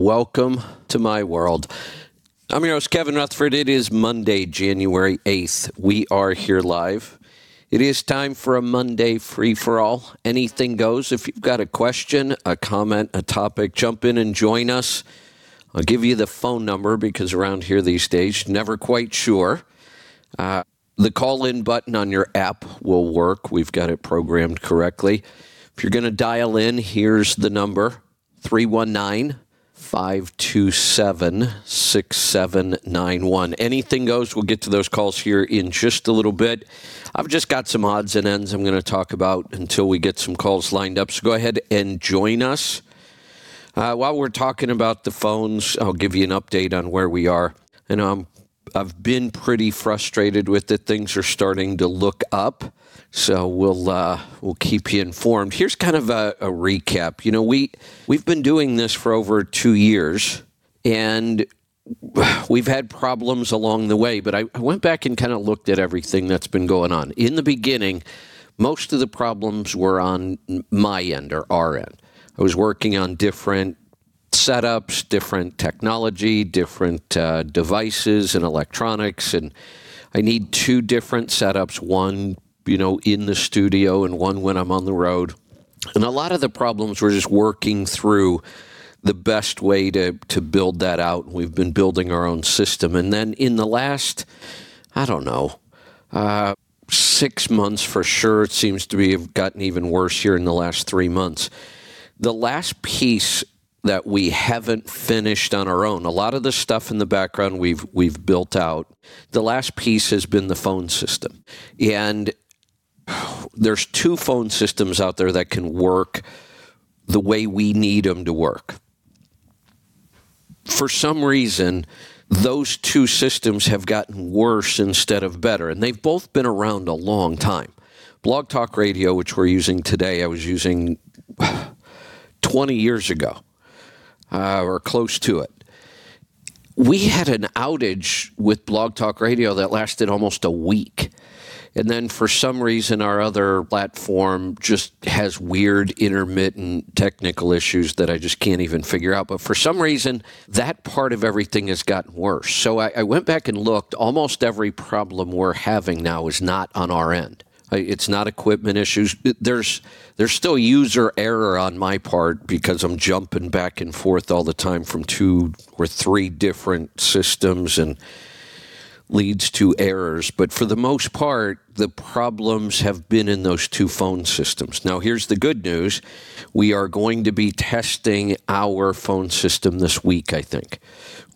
Welcome to my world. I'm your host, Kevin Rutherford. It is Monday, January 8th. We are here live. It is time for a Monday free for all. Anything goes. If you've got a question, a comment, a topic, jump in and join us. I'll give you the phone number because around here these days, never quite sure. Uh, the call in button on your app will work. We've got it programmed correctly. If you're going to dial in, here's the number 319 527 6791. Anything goes. We'll get to those calls here in just a little bit. I've just got some odds and ends I'm going to talk about until we get some calls lined up. So go ahead and join us. Uh, while we're talking about the phones, I'll give you an update on where we are. And I'm I've been pretty frustrated with it. Things are starting to look up, so we'll uh, we'll keep you informed. Here's kind of a, a recap. You know, we we've been doing this for over two years, and we've had problems along the way. But I, I went back and kind of looked at everything that's been going on. In the beginning, most of the problems were on my end or our end. I was working on different setups, different technology, different uh, devices and electronics, and I need two different setups. One, you know, in the studio, and one when I'm on the road. And a lot of the problems were just working through the best way to to build that out. We've been building our own system, and then in the last, I don't know. Uh, six months for sure. It seems to be have gotten even worse here in the last three months. The last piece that we haven't finished on our own. A lot of the stuff in the background we've we've built out. The last piece has been the phone system. And there's two phone systems out there that can work the way we need them to work. For some reason, those two systems have gotten worse instead of better, and they've both been around a long time. Blog Talk Radio, which we're using today, I was using 20 years ago uh, or close to it. We had an outage with Blog Talk Radio that lasted almost a week. And then for some reason, our other platform just has weird intermittent technical issues that I just can't even figure out. But for some reason, that part of everything has gotten worse. So I, I went back and looked. Almost every problem we're having now is not on our end. It's not equipment issues. There's there's still user error on my part because I'm jumping back and forth all the time from two or three different systems and leads to errors. But for the most part, the problems have been in those two phone systems. Now, here's the good news we are going to be testing our phone system this week, I think.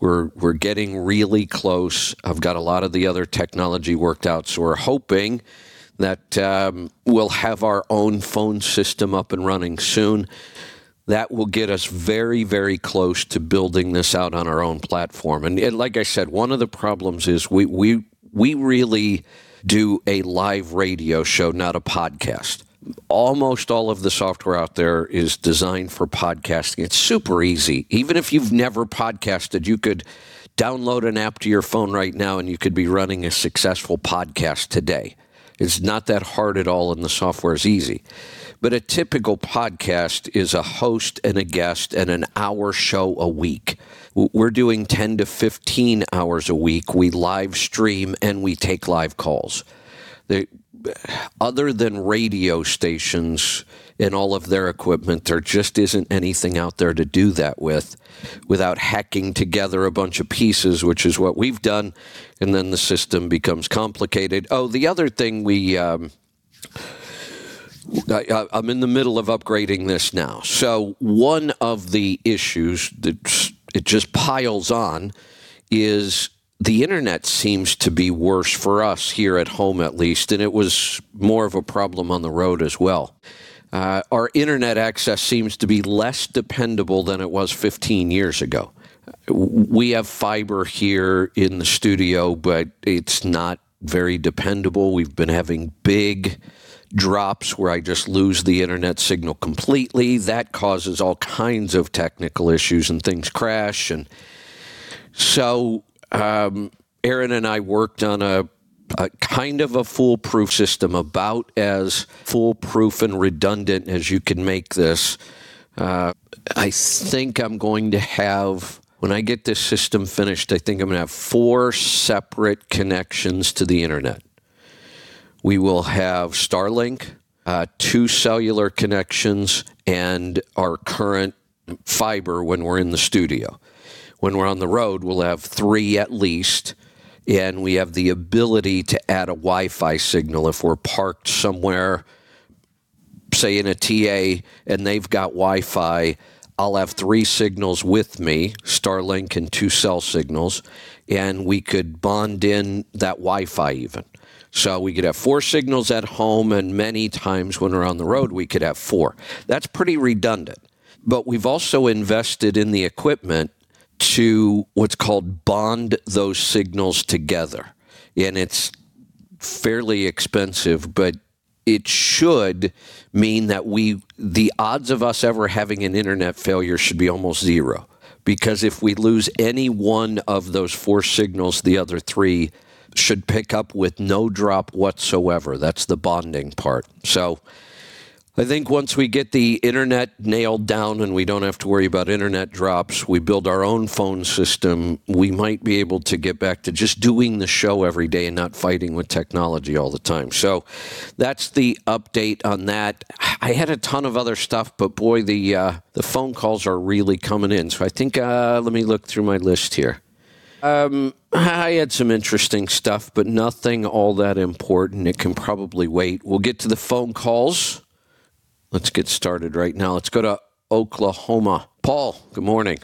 We're, we're getting really close. I've got a lot of the other technology worked out, so we're hoping that um, we'll have our own phone system up and running soon. That will get us very, very close to building this out on our own platform. And, and like I said, one of the problems is we, we, we really do a live radio show, not a podcast. Almost all of the software out there is designed for podcasting. It's super easy. Even if you've never podcasted, you could download an app to your phone right now and you could be running a successful podcast today. It's not that hard at all, and the software is easy. But a typical podcast is a host and a guest and an hour show a week. We're doing 10 to 15 hours a week. We live stream and we take live calls. The, other than radio stations and all of their equipment, there just isn't anything out there to do that with without hacking together a bunch of pieces, which is what we've done. And then the system becomes complicated. Oh, the other thing we. Um, I, am in the middle of upgrading this now. So, one of the issues that it just piles on is the internet seems to be worse for us here at home, at least, and it was more of a problem on the road as well. Uh, our internet access seems to be less dependable than it was 15 years ago. We have fiber here in the studio, but it's not very dependable. We've been having big drops where I just lose the internet signal completely. That causes all kinds of technical issues and things crash. And so um, Aaron and I worked on a, a, kind of a foolproof system, about as foolproof and redundant as you can make this. Uh, I think I'm going to have, when I get this system finished, I think I'm going to have four separate connections to the internet. We will have Starlink, uh, two cellular connections, and our current fiber when we're in the studio. When we're on the road, we'll have three at least and we have the ability to add a Wi-Fi signal if we're parked somewhere, say in a TA, and they've got Wi-Fi. I'll have three signals with me, Starlink and two cell signals, and we could bond in that Wi-Fi even. So we could have four signals at home, and many times when we're on the road, we could have four. That's pretty redundant. But we've also invested in the equipment to what's called bond those signals together. And it's fairly expensive, but it should mean that we the odds of us ever having an internet failure should be almost zero. Because if we lose any one of those four signals, the other three should pick up with no drop whatsoever. That's the bonding part. So I think once we get the internet nailed down and we don't have to worry about internet drops, we build our own phone system, we might be able to get back to just doing the show every day and not fighting with technology all the time. So that's the update on that. I had a ton of other stuff, but boy, the uh, the phone calls are really coming in. So I think uh, let me look through my list here. Um, I had some interesting stuff, but nothing all that important. It can probably wait. We'll get to the phone calls. Let's get started right now. Let's go to Oklahoma. Paul, good morning.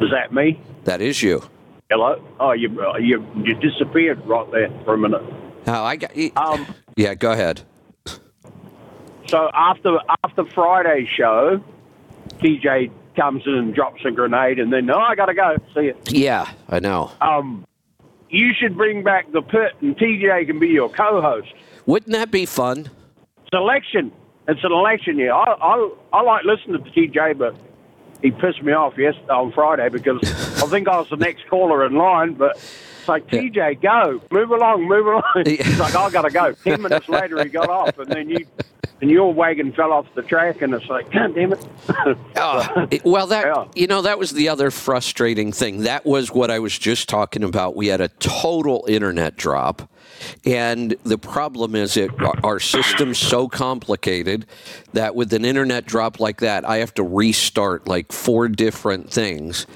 Is that me? That is you. Hello. Oh, you uh, you you disappeared right there for a minute. Oh, I got. Um, yeah, go ahead. so after after Friday's show, TJ comes in and drops a grenade, and then oh, I gotta go. See you. Yeah, I know. Um, you should bring back the pit, and TJ can be your co-host. Wouldn't that be fun? Election. It's an election year. I I, I like listening to TJ, but he pissed me off yesterday on Friday because I think I was the next caller in line, but. It's like TJ, go, move along, move along. He's like, I gotta go. Ten minutes later, he got off, and then you, and your wagon fell off the track, and it's like, God damn it. Oh, it- well, that Yeah. you know that was the other frustrating thing. That was what I was just talking about. We had a total internet drop, and the problem is it our system's so complicated that with an internet drop like that, I have to restart like four different things.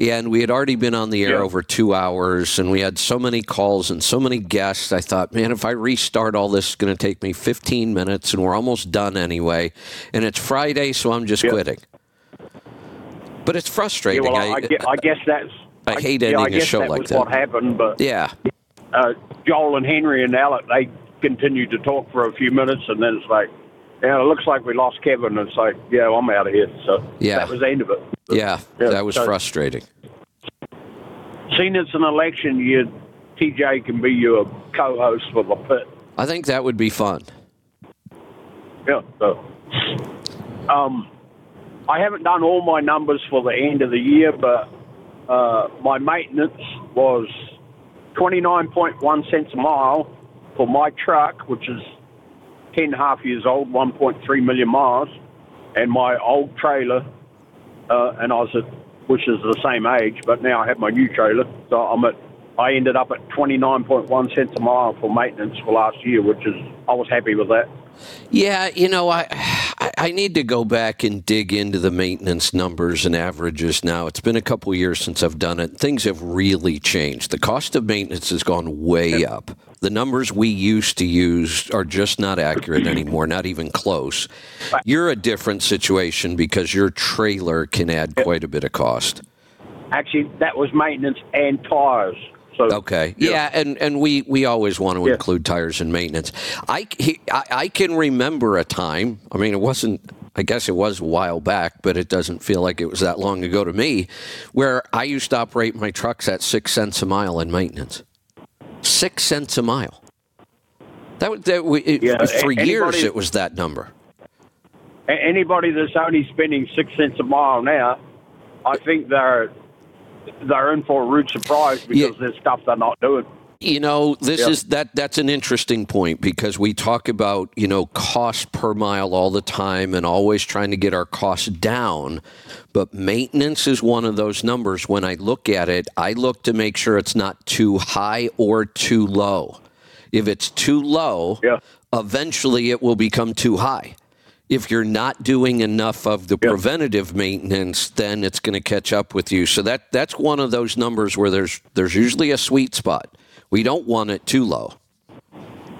And we had already been on the air Yeah. over two hours, and we had so many calls and so many guests. I thought, man, if I restart all this, it's going to take me 15 minutes, and we're almost done anyway. And it's Friday, so I'm just Yeah. quitting. But it's Yeah, frustrating. well, I, I, I guess that's. I hate yeah, ending I a guess show that like was that. what happened, but yeah, uh, Joel and Henry and Alec, they continued to talk for a few minutes, and then it's like, yeah, it looks like we lost Kevin. And it's like, yeah, I'm out of here. So Yeah. that was the end of it. yeah, Yeah, that was so- frustrating. Seeing it's an election year, TJ can be your co-host for the pit. I think that would be fun. Yeah. So, um, I haven't done all my numbers for the end of the year, but uh, my maintenance was 29.1 cents a mile for my truck, which is 10 and a half years old, 1.3 million miles, and my old trailer, uh, and I was at, which is the same age, but now I have my new trailer, so I'm at. I ended up at 29.1 cents a mile for maintenance for last year, which is I was happy with that. Yeah, you know, I I need to go back and dig into the maintenance numbers and averages now. It's been a couple years since I've done it. Things have really changed. The cost of maintenance has gone way up. The numbers we used to use are just not accurate anymore, not even close. You're a different situation because your trailer can add quite a bit of cost. Actually, that was maintenance and tires. So Okay. Yeah, and, and we, we always want to Yeah. include tires and maintenance. I, he, I, I can remember a time, I mean, it wasn't, I guess it was a while back, but it doesn't feel like it was that long ago to me, where I used to operate my trucks at six cents a mile in maintenance. Six cents a mile. That, was- that we, it, Yeah, for a- years, it was that number. anybody that's only spending six cents a mile now, I think they're they're in for a rude surprise because Yeah. there's stuff they're not doing. You know, this is that that's an interesting point because we talk about, you know, cost per mile all the time and always trying to get our costs down. But maintenance is one of those numbers. When I look at it, I look to make sure it's not too high or too low. If it's too low, Yeah. eventually it will become too high. If you're not doing enough of the preventative maintenance, then it's going to catch up with you. So that that's one of those numbers where there's there's usually a sweet spot. We don't want it too low.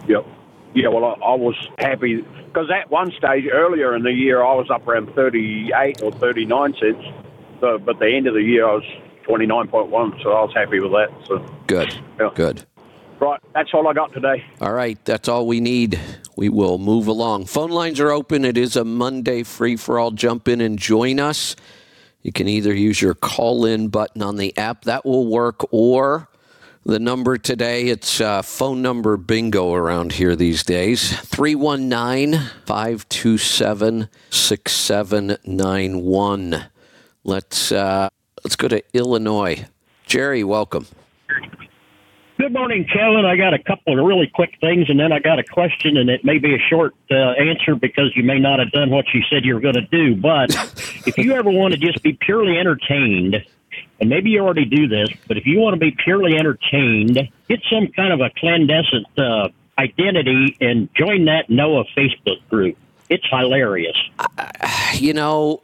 Yep. Yeah, well, I, I was happy because at one stage earlier in the year, I was up around 38 or 39 cents. So, but the end of the year, I was 29.1, so I was happy with that. So, Good. Yeah. Good. right, that's all I got today. All right, that's all we need. We will move along. Phone lines are open. It is a Monday free for all. Jump in and join us. You can either use your call in button on the app, that will work, or the number today, it's uh, phone number bingo around here these days 319 527 6791. Let's uh, let's go to Illinois. Jerry, welcome. Good morning, Kellen. I got a couple of really quick things, and then I got a question, and it may be a short uh, answer because you may not have done what you said you were going to do. But if you ever want to just be purely entertained, and maybe you already do this, but if you want to be purely entertained, get some kind of a clandestine uh, identity and join that OOIDA Facebook group. It's hilarious. You know,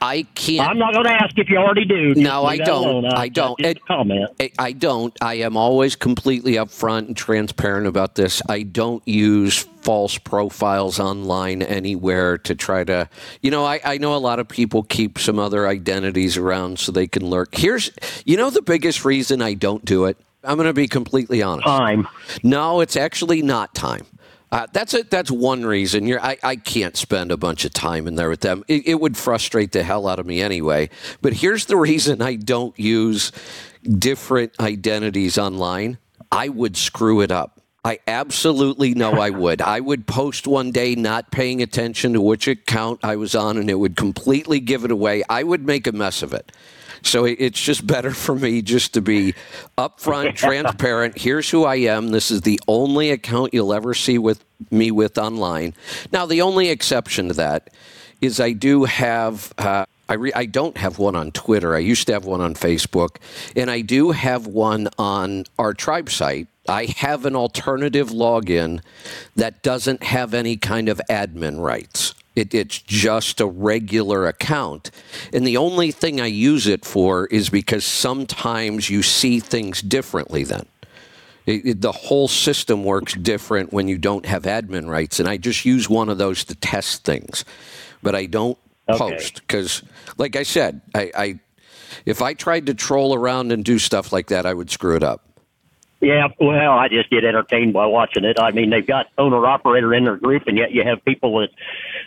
I can't. I'm not going to ask if you already do. No, I don't. alone. I don't. It- a comment. I- I don't. I am always completely upfront and transparent about this. I don't use false profiles online anywhere to try to, you know, I, I know a lot of people keep some other identities around so they can lurk. Here's, you know, the biggest reason I don't do it? I'm going to be completely honest. Time. No, it's actually not time. Uh, that's it. That's one reason. You're, I, I can't spend a bunch of time in there with them. It, it would frustrate the hell out of me anyway. But here's the reason I don't use different identities online. I would screw it up. I absolutely know I would. I would post one day not paying attention to which account I was on, and it would completely give it away. I would make a mess of it. So it's just better for me just to be upfront, transparent. Here's who I am. This is the only account you'll ever see with me with online. Now, the only exception to that is I do have. Uh, I, re- I don't have one on Twitter. I used to have one on Facebook, and I do have one on our tribe site. I have an alternative login that doesn't have any kind of admin rights. It, it's just a regular account. And the only thing I use it for is because sometimes you see things differently then. It, it- the whole system works different when you don't have admin rights. And I just use one of those to test things. But I don't Okay. post because, like I said, I, I if I tried to troll around and do stuff like that, I would screw it up. Yeah, well, I just get entertained by watching it. I mean, they've got owner operator in their group, and yet you have people that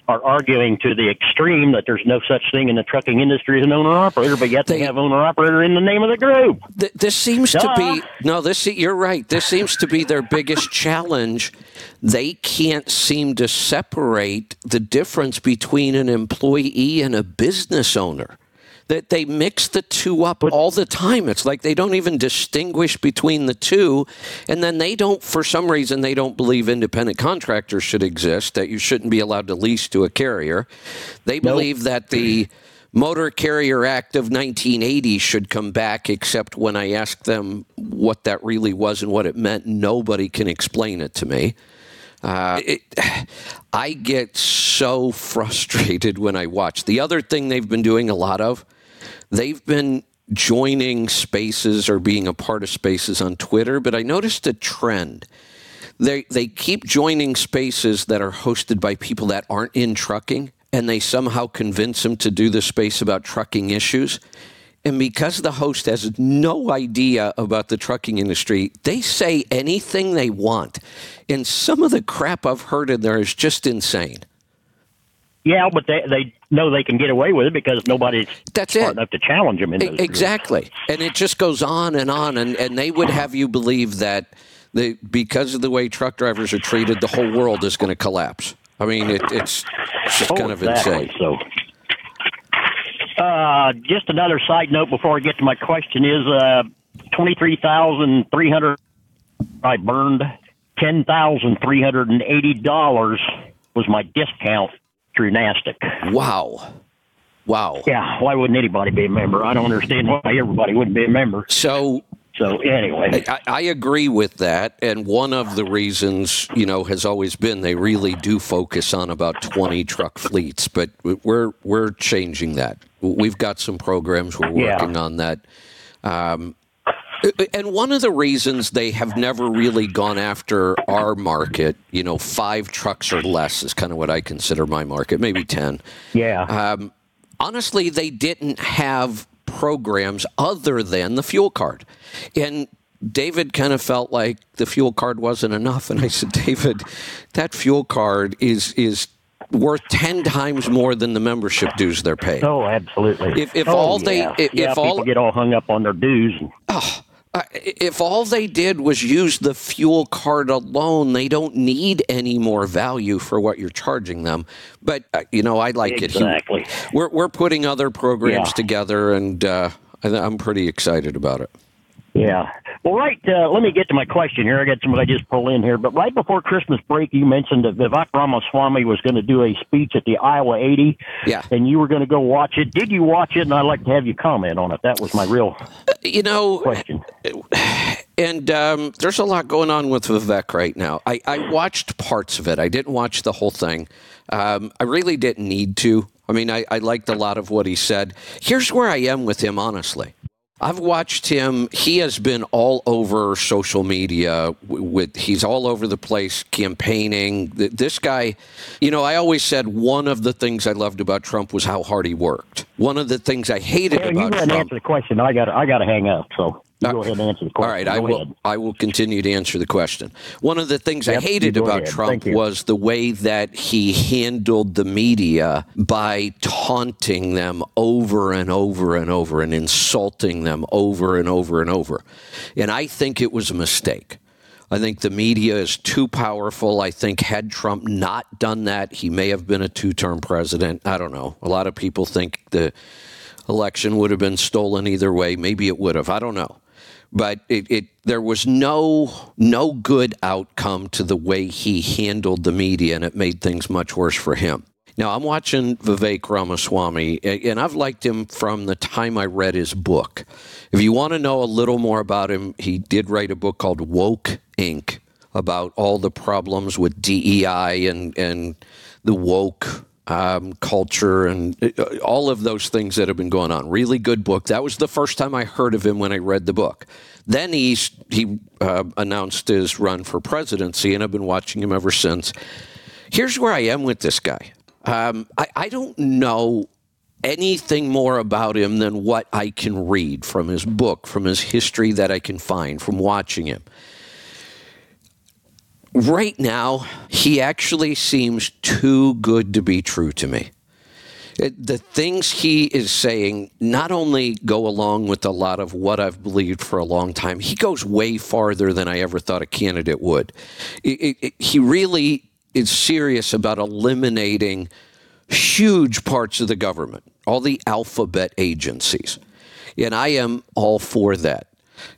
are arguing to the extreme that there's no such thing in the trucking industry as an owner operator, but yet they, They- have owner operator in the name of the group. Th- this seems to be no. This you're right. This seems to be their biggest challenge. They can't seem to separate the difference between an employee and a business owner. That they mix the two up all the time. It's like they don't even distinguish between the two, and then they don't. For some reason, they don't believe independent contractors should exist. That you shouldn't be allowed to lease to a carrier. They believe that the Motor Carrier Act of 1980 should come back, except when I ask them what that really was and what it meant, nobody can explain it to me. Uh, it, I get so frustrated when I watch. The other thing they've been doing a lot of, they've been joining spaces or being a part of spaces on Twitter, but I noticed a trend. They, they keep joining spaces that are hosted by people that aren't in trucking, and they somehow convince them to do the space about trucking issues. And because the host has no idea about the trucking industry, they say anything they want. And some of the crap I've heard in there is just insane. Yeah, but they they know they can get away with it because nobody's That's smart it. enough to challenge them in E- those groups. Exactly. And it just goes on and on. And, and they would have you believe that the, because of the way truck drivers are treated, the whole world is going to collapse. I mean, it, it's just Oh, kind of exactly. insane. So, uh, just another side note before I get to my question is uh, twenty three thousand three hundred I burned ten thousand three hundred and eighty dollars was my discount through NASTC. Wow. Wow. Yeah, why wouldn't anybody be a member? I don't understand why everybody wouldn't be a member. So So anyway, I, I agree with that, and one of the reasons, you know, has always been they really do focus on about twenty truck fleets, but we're we're changing that. We've got some programs we're Yeah. working on that. Um, and one of the reasons they have never really gone after our market, you know, five trucks or less is kind of what I consider my market, maybe 10. yeah, Um, honestly, they didn't have programs other than the fuel card. And David kind of felt like the fuel card wasn't enough. And I said, David, that fuel card is, is worth 10 times more than the membership dues they're paying. oh, absolutely. If- if Oh, all they- if- yeah, if people all- get all hung up on their dues. Uh, if all they did was use the fuel card alone, they don't need any more value for what you're charging them. But uh, you know, I like it. Exactly. we're we're putting other programs Yeah. together, and uh, I'm pretty excited about it. Yeah. Well, right. Uh, let me get to my question here. I got somebody I just pull in here, but right before Christmas break, you mentioned that Vivek Ramaswamy was going to do a speech at the Iowa 80. Yeah. And you were going to go watch it. Did you watch it? And I'd like to have you comment on it. That was my real You know, question. and um, there's a lot going on with Vivek right now. I, I watched parts of it. I didn't watch the whole thing. Um, I really didn't need to. I mean, I, I liked a lot of what he said. Here's where I am with him, honestly. I've watched him. He has been all over social media. With he's all over the place campaigning. This guy, you know, I always said one of the things I loved about Trump was how hard he worked. One of the things I hated you go about and Trump. answer the question. I got I got to hang up. So you go ahead and answer the All question. right, I will. ahead. I will continue to answer the question. One of the things I hated about ahead. Trump was the way that he handled the media by taunting them over and over and over and insulting them over and over and over. And I think it was a mistake. I think the media is too powerful. I think had Trump not done that, he may have been a two-term president. I don't know. A lot of people think the election would have been stolen either way. Maybe it would have. I don't know but it, it there was no no good outcome to the way he handled the media, and it made things much worse for him. Now I'm watching Vivek Ramaswamy, and I've liked him from the time I read his book. If you want to know a little more about him, he did write a book called Woke Inc. about all the problems with DEI and and the woke um, culture and uh, all of those things that have been going on. Really good book. That was the first time I heard of him when I read the book. Then he's, he uh, announced his run for presidency, and I've been watching him ever since. Here's where I am with this guy. Um, I, I don't know anything more about him than what I can read from his book, from his history that I can find from watching him right now, he actually seems too good to be true to me. It- the things he is saying not only go along with a lot of what I've believed for a long time, he goes way farther than I ever thought a candidate would. It- it- he really is serious about eliminating huge parts of the government, all the alphabet agencies. And I am all for that.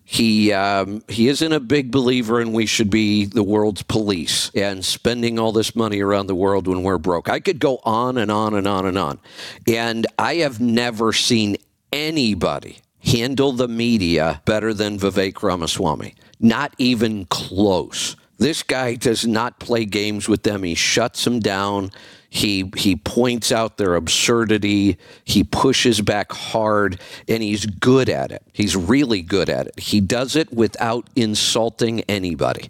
He um, he isn't a big believer in we should be the world's police and spending all this money around the world when we're broke. I could go on and on and on and on. And I have never seen anybody handle the media better than Vivek Ramaswamy. Not even close. This guy does not play games with them. He shuts them down. He he points out their absurdity. He pushes back hard, and he's good at it. He's really good at it. He does it without insulting anybody.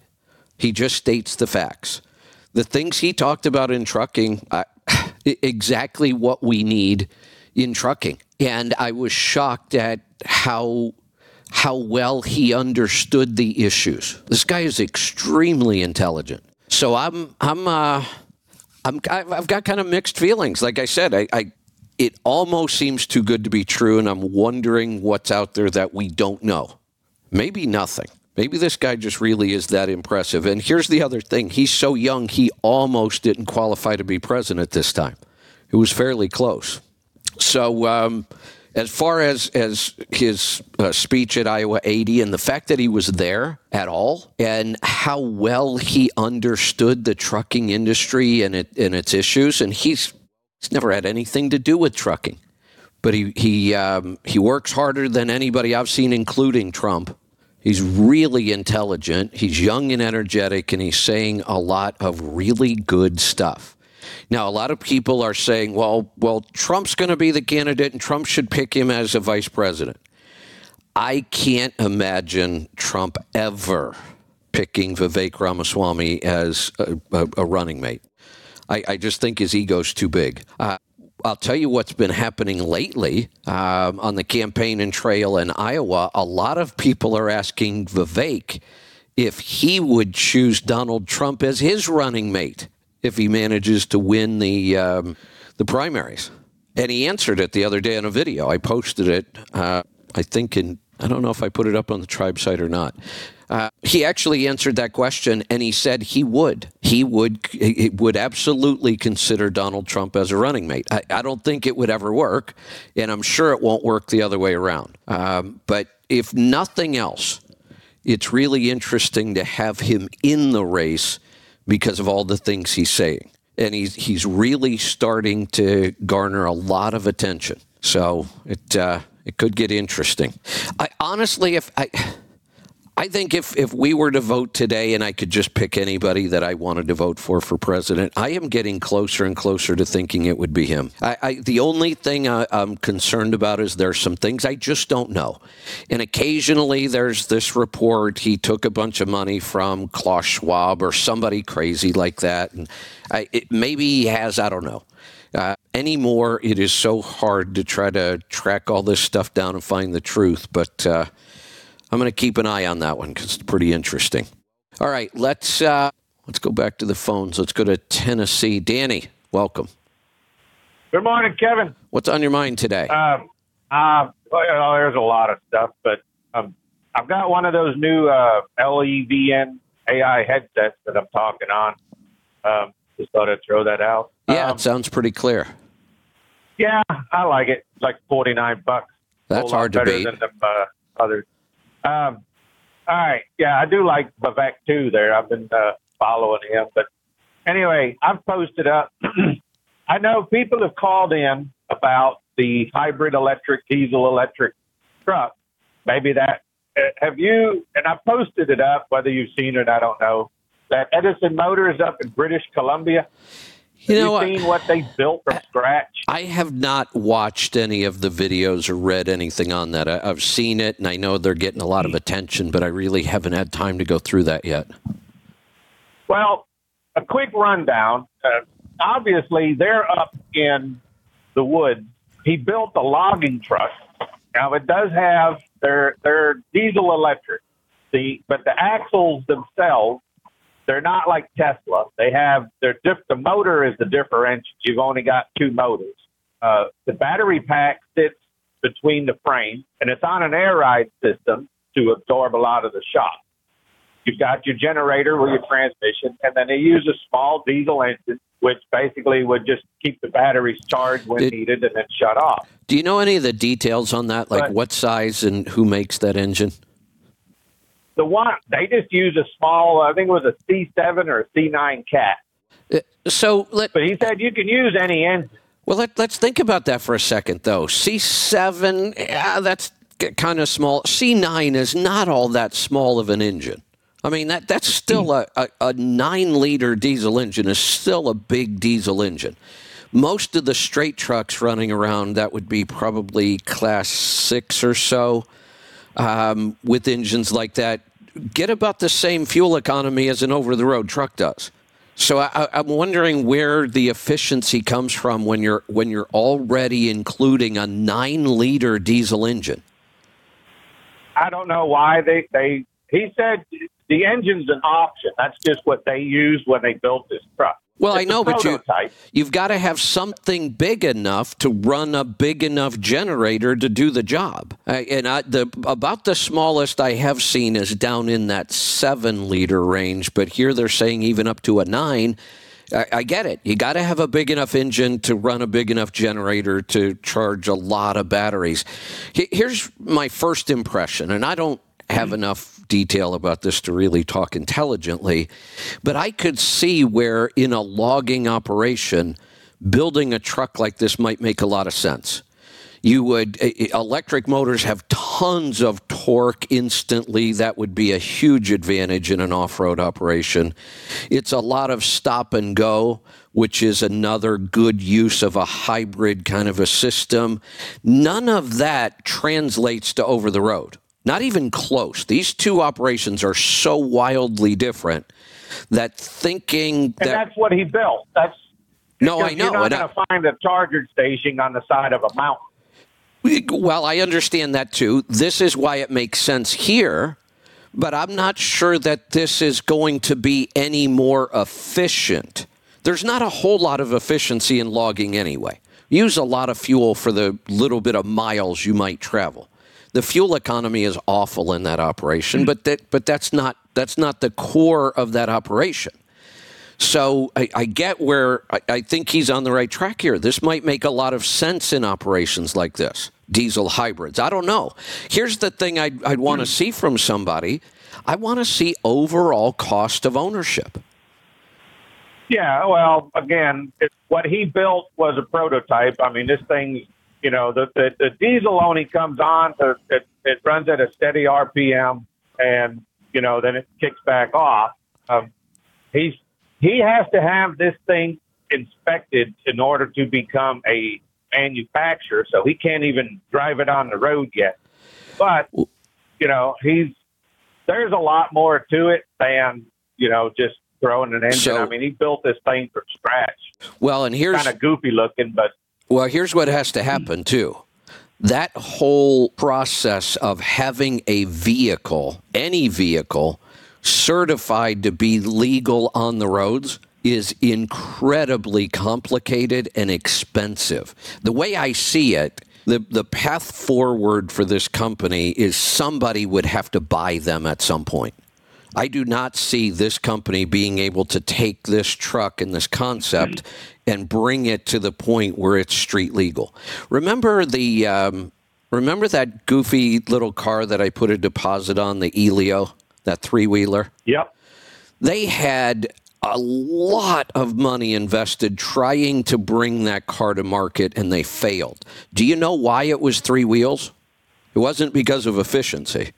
He just states the facts. The things he talked about in trucking, I, exactly what we need in trucking. And I was shocked at how how well he understood the issues. This guy is extremely intelligent. So I'm I'm uh, I'm I've got kind of mixed feelings. Like I said, I, I it almost seems too good to be true, and I'm wondering what's out there that we don't know. Maybe nothing. Maybe this guy just really is that impressive. And here's the other thing: he's so young, he almost didn't qualify to be president this time. It was fairly close. So, um, as far as as his uh, speech at Iowa 80 and the fact that he was there at all and how well he understood the trucking industry and it and its issues and he's he's never had anything to do with trucking. But he he um, he works harder than anybody I've seen including Trump. He's really intelligent he's young and energetic and he's saying a lot of really good stuff now, a lot of people are saying, well, well, Trump's going to be the candidate and Trump should pick him as a vice president. I can't imagine Trump ever picking Vivek Ramaswamy as a, a, a running mate. I, I, just think his ego's too big. Uh, I'll tell you what's been happening lately um, on the campaign and trail in Iowa. A lot of people are asking Vivek if he would choose Donald Trump as his running mate if he manages to win the um, the primaries. And he answered it the other day in a video. I posted it. Uh, I think in I don't know if I put it up on the tribe site or not. Uh, he actually answered that question, and he said he would. He would. He would absolutely consider Donald Trump as a running mate. I, I don't think it would ever work, and I'm sure it won't work the other way around. Um, but if nothing else, it's really interesting to have him in the race because of all the things he's saying. And he's, he's really starting to garner a lot of attention. So it, uh, it could get interesting. I honestly, if I. I think if, if we were to vote today and I could just pick anybody that I wanted to vote for for president, I am getting closer and closer to thinking it would be him. I, I, the only thing I, am concerned about is there's some things I just don't know. And occasionally there's this report he took a bunch of money from Klaus Schwab or somebody crazy like that. And I, it, maybe he has, I don't know. Uh, anymore, it is so hard to try to track all this stuff down and find the truth. But uh, I'm going to keep an eye on that one because it's pretty interesting. All right, let's uh, let's go back to the phones. Let's go to Tennessee. Danny, welcome. Good morning, Kevin. What's on your mind today? Um, uh, well, there's a lot of stuff, but um, I've got one of those new uh, LEVN AI headsets that I'm talking on. Um, just thought I'd throw that out. Yeah, um, it sounds pretty clear. Yeah, I like it. It's like 49 bucks. That's hard to beat. Than the, uh, others. Um, all right. Yeah, I do like Vivek too there. I've been uh, following him. But anyway, I've posted up. I know people have called in about the hybrid electric, diesel electric truck. Maybe that. Uh, have you, and I posted it up, whether you've seen it, I don't know, that Edison Motors up in British Columbia. You know, you seen what they built from scratch? I have not watched any of the videos or read anything on that. I, have seen it, and I know they're getting a lot of attention, but I really haven't had time to go through that yet. Well, a quick rundown. Uh, obviously, they're up in the woods. He built a logging truck. Now, it does have their their diesel electric, the but the axles themselves they're not like Tesla. They have their diff, the motor is the differential. You've only got two motors. Uh, the battery pack sits between the frame, and it's on an air ride system to absorb a lot of the shock. You've got your generator with your transmission, and then they use a small diesel engine, which basically would just keep the batteries charged when needed and then shut off. Do you know any of the details on that, like but, what size and who makes that engine? The one they just use a small, I think it was a C7 or a C9 cat. Uh, so, let, but he said you can use any engine. Well, let, us think about that for a second, though. C7, yeah, that's kind of small. C9 is not all that small of an engine. I mean, that that's still a, a, a nine liter diesel engine is still a big diesel engine. Most of the straight trucks running around, that would be probably class six or so um, with engines like that get about the same fuel economy as an over the road truck does. So I, am wondering where the efficiency comes from when you're when you're already including a nine liter diesel engine. I don't know why they they he said the engine's an option. That's just what they used when they built this truck. Well, it's I know, but you, you've got to have something big enough to run a big enough generator to do the job. And I, the about the smallest I have seen is down in that seven liter range, but here they're saying even up to a nine. I, I get it. You got to have a big enough engine to run a big enough generator to charge a lot of batteries. Here's my first impression, and I don't have mm. enough detail about this to really talk intelligently, but I could see where in a logging operation, building a truck like this might make a lot of sense. You would electric motors have tons of torque instantly. That would be a huge advantage in an off-road operation. It's a lot of stop and go which is another good use of a hybrid kind of a system. None of that translates to over the road not even close these two operations are so wildly different that thinking and that, that's what he built that's no, I know. You're not going to find a charger station on the side of a mountain. Well, I understand that too. This is why it makes sense here, but I'm not sure that this is going to be any more efficient. There's not a whole lot of efficiency in logging anyway. Use a lot of fuel for the little bit of miles you might travel. The fuel economy is awful in that operation, but that but that's not that's not the core of that operation. So I, I get where I, I, think he's on the right track here. This might make a lot of sense in operations like this diesel hybrids. I don't know. Here's the thing I'd, I'd want to hmm. see from somebody I want to see overall cost of ownership. Yeah, well, again, what he built was a prototype. I mean, this thing, you know, the, the, the diesel only comes on, to, it, it runs at a steady RPM, and, you know, then it kicks back off. Um, he's he has to have this thing inspected in order to become a manufacturer, so he can't even drive it on the road yet. But you know, he's there's a lot more to it than you know just throwing an engine. So, I mean, he built this thing from scratch. Well, and here's kind of goofy looking, but well, here's what has to happen too. That whole process of having a vehicle, any vehicle, certified to be legal on the roads is incredibly complicated and expensive. The way I see it, the, the path forward for this company is somebody would have to buy them at some point. I do not see this company being able to take this truck and this concept and bring it to the point where it's street legal. Remember the um, remember that goofy little car that I put a deposit on, the Elio? that three wheeler. Yep. They had a lot of money invested trying to bring that car to market and they failed. Do you know why it was three wheels? It wasn't because of efficiency.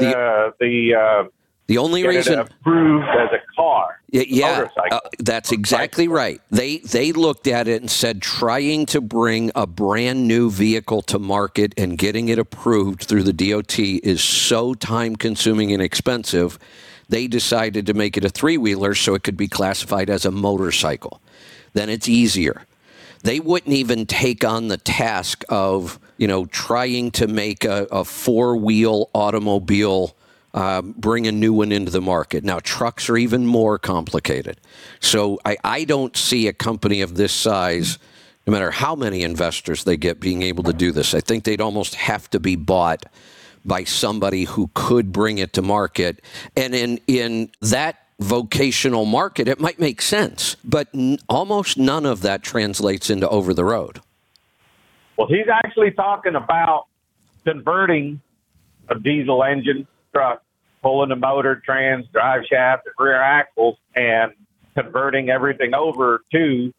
The the, the uh, the only reason approved as a car. Yeah, uh, that's exactly right. They they looked at it and said trying to bring a brand new vehicle to market and getting it approved through the DOT is so time consuming and expensive. They decided to make it a three wheeler so it could be classified as a motorcycle. Then it's easier. They wouldn't even take on the task of you know trying to make a, a four wheel automobile uh, bring a new one into the market. Now, trucks are even more complicated. So I, I don't see a company of this size, no matter how many investors they get, being able to do this. I think they'd almost have to be bought by somebody who could bring it to market. And in, in that vocational market, it might make sense, but n- almost none of that translates into over the road. Well, he's actually talking about converting a diesel engine truck pulling the motor, trans, drive shaft, and rear axles, and converting everything over to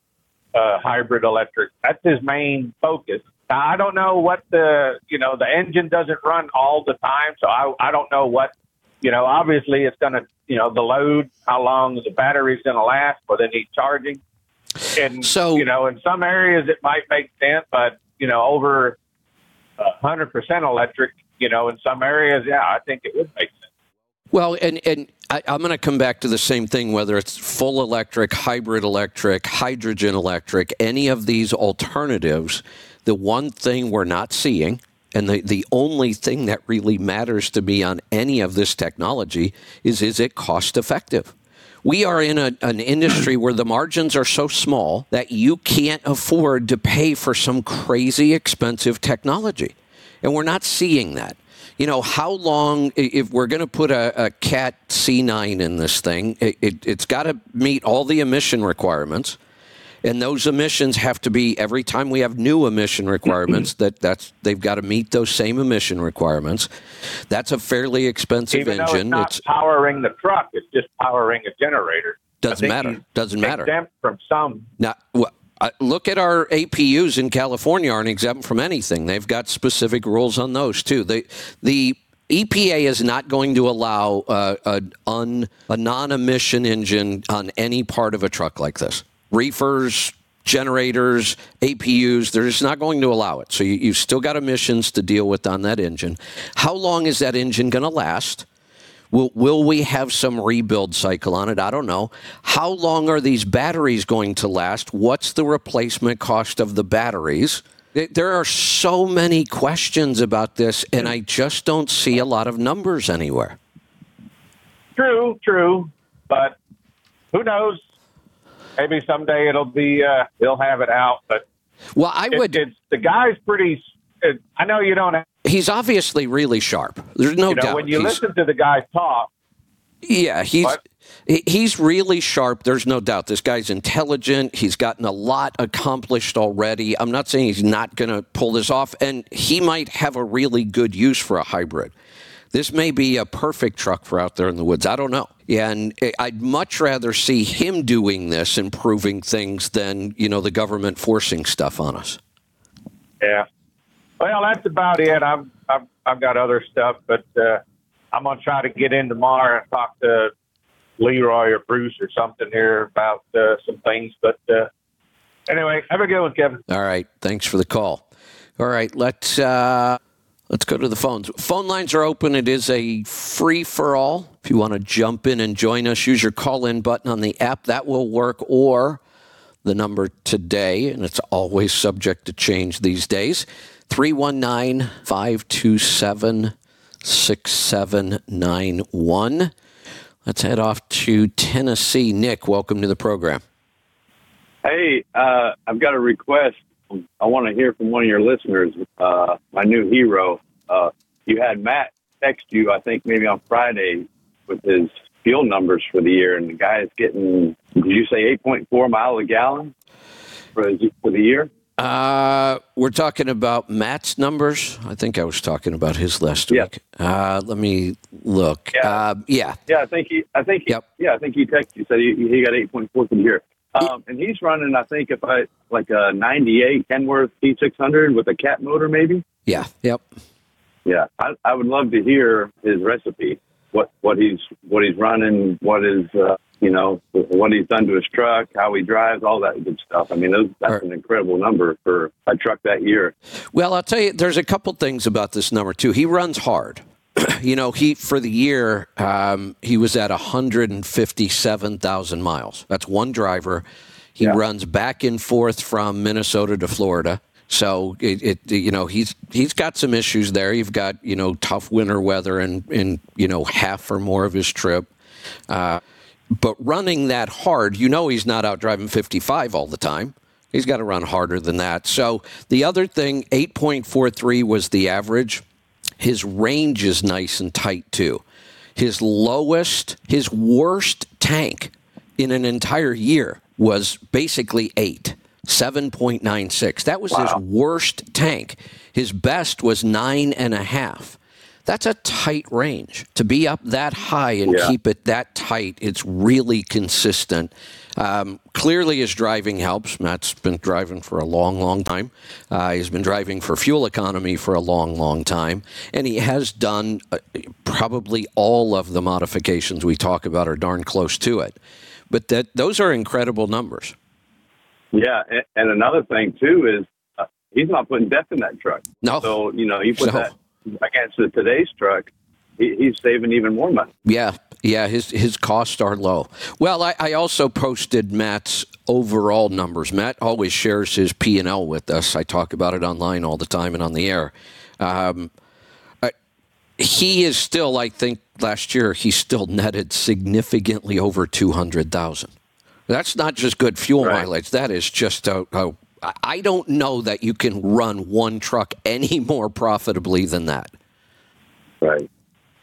uh, hybrid electric. That's his main focus. Now, I don't know what the you know the engine doesn't run all the time, so I I don't know what you know. Obviously, it's going to you know the load, how long the battery's going to last, but they need charging. And so you know, in some areas it might make sense, but you know, over hundred percent electric, you know, in some areas, yeah, I think it would make sense. Well, and and I, am going to come back to the same thing, whether it's full electric, hybrid electric, hydrogen electric, any of these alternatives. The one thing we're not seeing, and the, the only thing that really matters to me on any of this technology is is it cost effective? We are in a, an industry where the margins are so small that you can't afford to pay for some crazy expensive technology. And we're not seeing that. You know, how long, if we're going to put a, a CAT C9 in this thing, it, it, it's got to meet all the emission requirements and those emissions have to be every time we have new emission requirements that that's they've got to meet those same emission requirements that's a fairly expensive Even engine it's not it's powering the truck, it's just powering a generator. Doesn't matter doesn't matter Exempt from some. now wh- uh, look at our apus in california aren't exempt from anything they've got specific rules on those too they, the EPA is not going to allow uh, a, un, a non-emission engine on any part of a truck like this. Reefers, generators, APUs, they're just not going to allow it. So you, you've still got emissions to deal with on that engine. How long is that engine going to last? Will, will we have some rebuild cycle on it? I don't know. How long are these batteries going to last? What's the replacement cost of the batteries? There are so many questions about this, and I just don't see a lot of numbers anywhere. True, true, but who knows? Maybe someday it'll be. Uh, he'll have it out, but Well, I it, would. it's the guy's pretty. It, I know you don't. He's obviously really sharp. There's no you know, doubt. when you He's- listen to the guy talk, Yeah, he's he- he's really sharp. There's no doubt. This guy's intelligent. He's gotten a lot accomplished already. I'm not saying he's not going to pull this off, and he might have a really good use for a hybrid. This may be a perfect truck for out there in the woods. I don't know. Yeah, and I'd much rather see him doing this, improving things, than you know the government forcing stuff on us. Yeah. Well, that's about it. I've I've, I've got other stuff, but uh, I'm gonna try to get in tomorrow and talk to Leroy or Bruce or something here about uh, some things. But uh, anyway, have a good one, Kevin. All right. Thanks for the call. All right. Let's uh, let's go to the phones. Phone lines are open. It is a free for all. If you want to jump in and join us, use your call in button on the app. That will work. Or the number today, and it's always subject to change these days 319 527 6791. Let's head off to Tennessee. Nick, welcome to the program. Hey, uh, I've got a request. I want to hear from one of your listeners, uh, my new hero. Uh, you had Matt text you, I think maybe on Friday, with his fuel numbers for the year, and the guy is getting, did you say 8.4 miles a gallon for, for the year? Uh, we're talking about Matt's numbers. I think I was talking about his last Yeah. week. Uh, let me look. Yeah. Uh, yeah. Yeah, I think he, I think, he, Yep. yeah, I think he texted you said he, he got 8.4 for the year. Um, and he's running, I think, if I like a 98 Kenworth T600 with a cat motor, maybe. Yeah. Yep. Yeah, I, I would love to hear his recipe. What what he's what he's running, what is uh, you know what he's done to his truck, how he drives, all that good stuff. I mean, those, that's Right. an incredible number for a truck that year. Well, I'll tell you, there's a couple things about this number too. He runs hard. you know, he for the year um, he was at 157,000 miles. That's one driver. He Yeah. runs back and forth from Minnesota to Florida. So it, it, you know, he's he's got some issues there. You've got you know tough winter weather and in you know half or more of his trip. Uh, but running that hard, you know, he's not out driving 55 all the time. He's got to run harder than that. So the other thing, 8.43 was the average. His range is nice and tight too. His lowest, his worst tank in an entire year was basically eight, 7.96. That was his worst tank. His best was nine and a half. That's a tight range. To be up that high and Yeah. keep it that tight, it's really consistent. Um, clearly, his driving helps. Matt's been driving for a long, long time. Uh, he's been driving for fuel economy for a long, long time. And he has done uh, probably all of the modifications we talk about are darn close to it. But that those are incredible numbers. Yeah, and, and another thing too is uh, he's not putting depth in that truck. No. So you know, he put No. that against the, today's truck, he, he's saving even more money. Yeah, yeah, his his costs are low. Well, I, I also posted Matt's overall numbers. Matt always shares his P and L with us. I talk about it online all the time and on the air. Um, I, he is still, I think, last year he still netted significantly over two hundred thousand. That's not just good fuel Right. mileage. That is just a, a I- don't know that you can run one truck any more profitably than that. Right.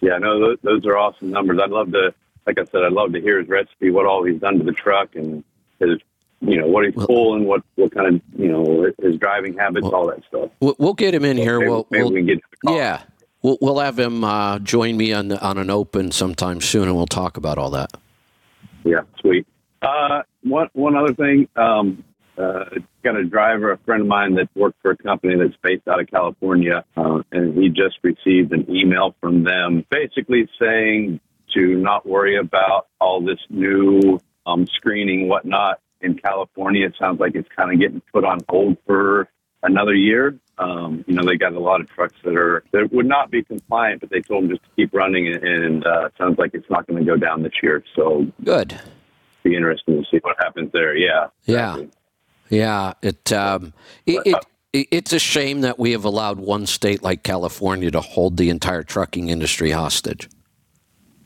Yeah, no, those, those are awesome numbers. I'd love to, like I said, I'd love to hear his recipe, what all he's done to the truck, and his, you know, what he's pulling, what what kind of, you know, his driving habits, all that stuff. We'll, we'll get him in here. Maybe, We'll, maybe we'll we can get to the call. yeah, we'll, we'll have him uh, join me on on an open sometime soon, and we'll talk about all that. Yeah, sweet. Uh, one one other thing, um, uh, got a driver, a friend of mine that worked for a company that's based out of California, uh, and he just received an email from them, basically saying to not worry about all this new um, screening, whatnot in California. It sounds like it's kind of getting put on hold for another year. Um, you know, they got a lot of trucks that are that would not be compliant, but they told them just to keep running, and, and uh, it sounds like it's not going to go down this year. So Good. be interesting to see what happens there. Yeah. Yeah. Yeah, it, um, it, it it it's a shame that we have allowed one state like California to hold the entire trucking industry hostage.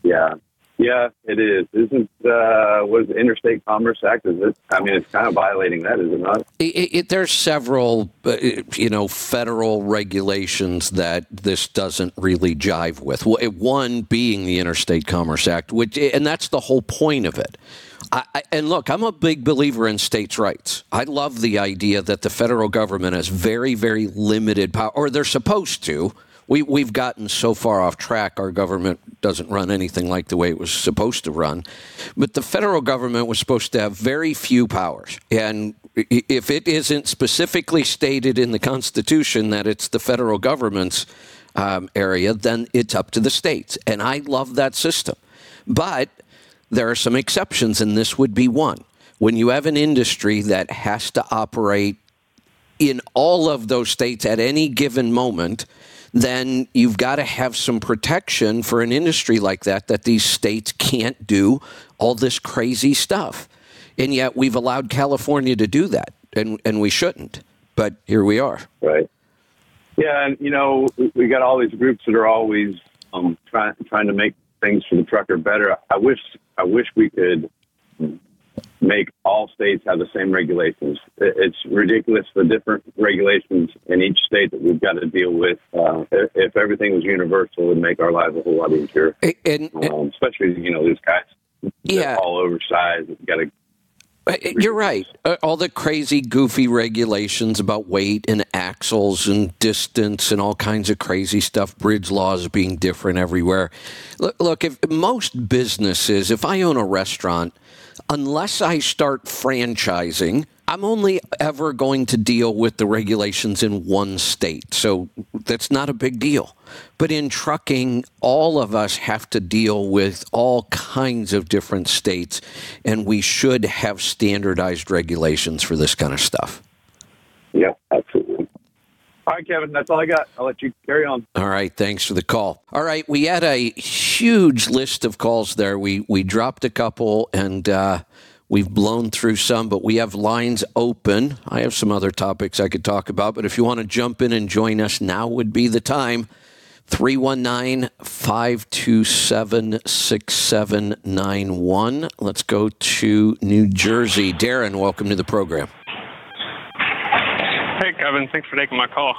Yeah. Yeah, it is. Isn't uh was Interstate Commerce Act? Is it? I mean, it's kind of violating that, is it not? It, it, there's several, uh, you know, federal regulations that this doesn't really jive with. One being the Interstate Commerce Act, which, and that's the whole point of it. I, and look, I'm a big believer in states' rights. I love the idea that the federal government has very, very limited power, or they're supposed to. We, we've gotten so far off track, our government doesn't run anything like the way it was supposed to run. But the federal government was supposed to have very few powers. And if it isn't specifically stated in the Constitution that it's the federal government's um, area, then it's up to the states. And I love that system. But there are some exceptions, and this would be one. When you have an industry that has to operate in all of those states at any given moment, then you've got to have some protection for an industry like that, that these states can't do all this crazy stuff. And yet we've allowed California to do that, and, and we shouldn't. But here we are. Right. Yeah, and you know, we- got all these groups that are always um trying trying to make things for the trucker better. I wish I wish we could make all states have the same regulations. It's ridiculous the different regulations in each state that we've got to deal with. Uh, if, everything was universal, it would make our lives a whole lot easier. And, and- Um, especially you know these guys, Yeah. all oversized. Got to You're right. Uh, All the crazy, goofy regulations about weight and axles and distance and all kinds of crazy stuff. Bridge laws being different everywhere. Look, look if most businesses, if I own a restaurant, unless I start franchising, I'm only ever going to deal with the regulations in one state. So that's not a big deal. But in trucking, all of us have to deal with all kinds of different states, and we should have standardized regulations for this kind of stuff. yeah. All right, Kevin, that's all I got. I'll let you carry on. All right, thanks for the call. All right, we had a huge list of calls there. We we dropped a couple and uh, we've blown through some, but we have lines open. I have some other topics I could talk about, but if you want to jump in and join us, now would be the time. 319 527 6791. Let's go to New Jersey. Darren, welcome to the program. Kevin. Thanks for taking my call.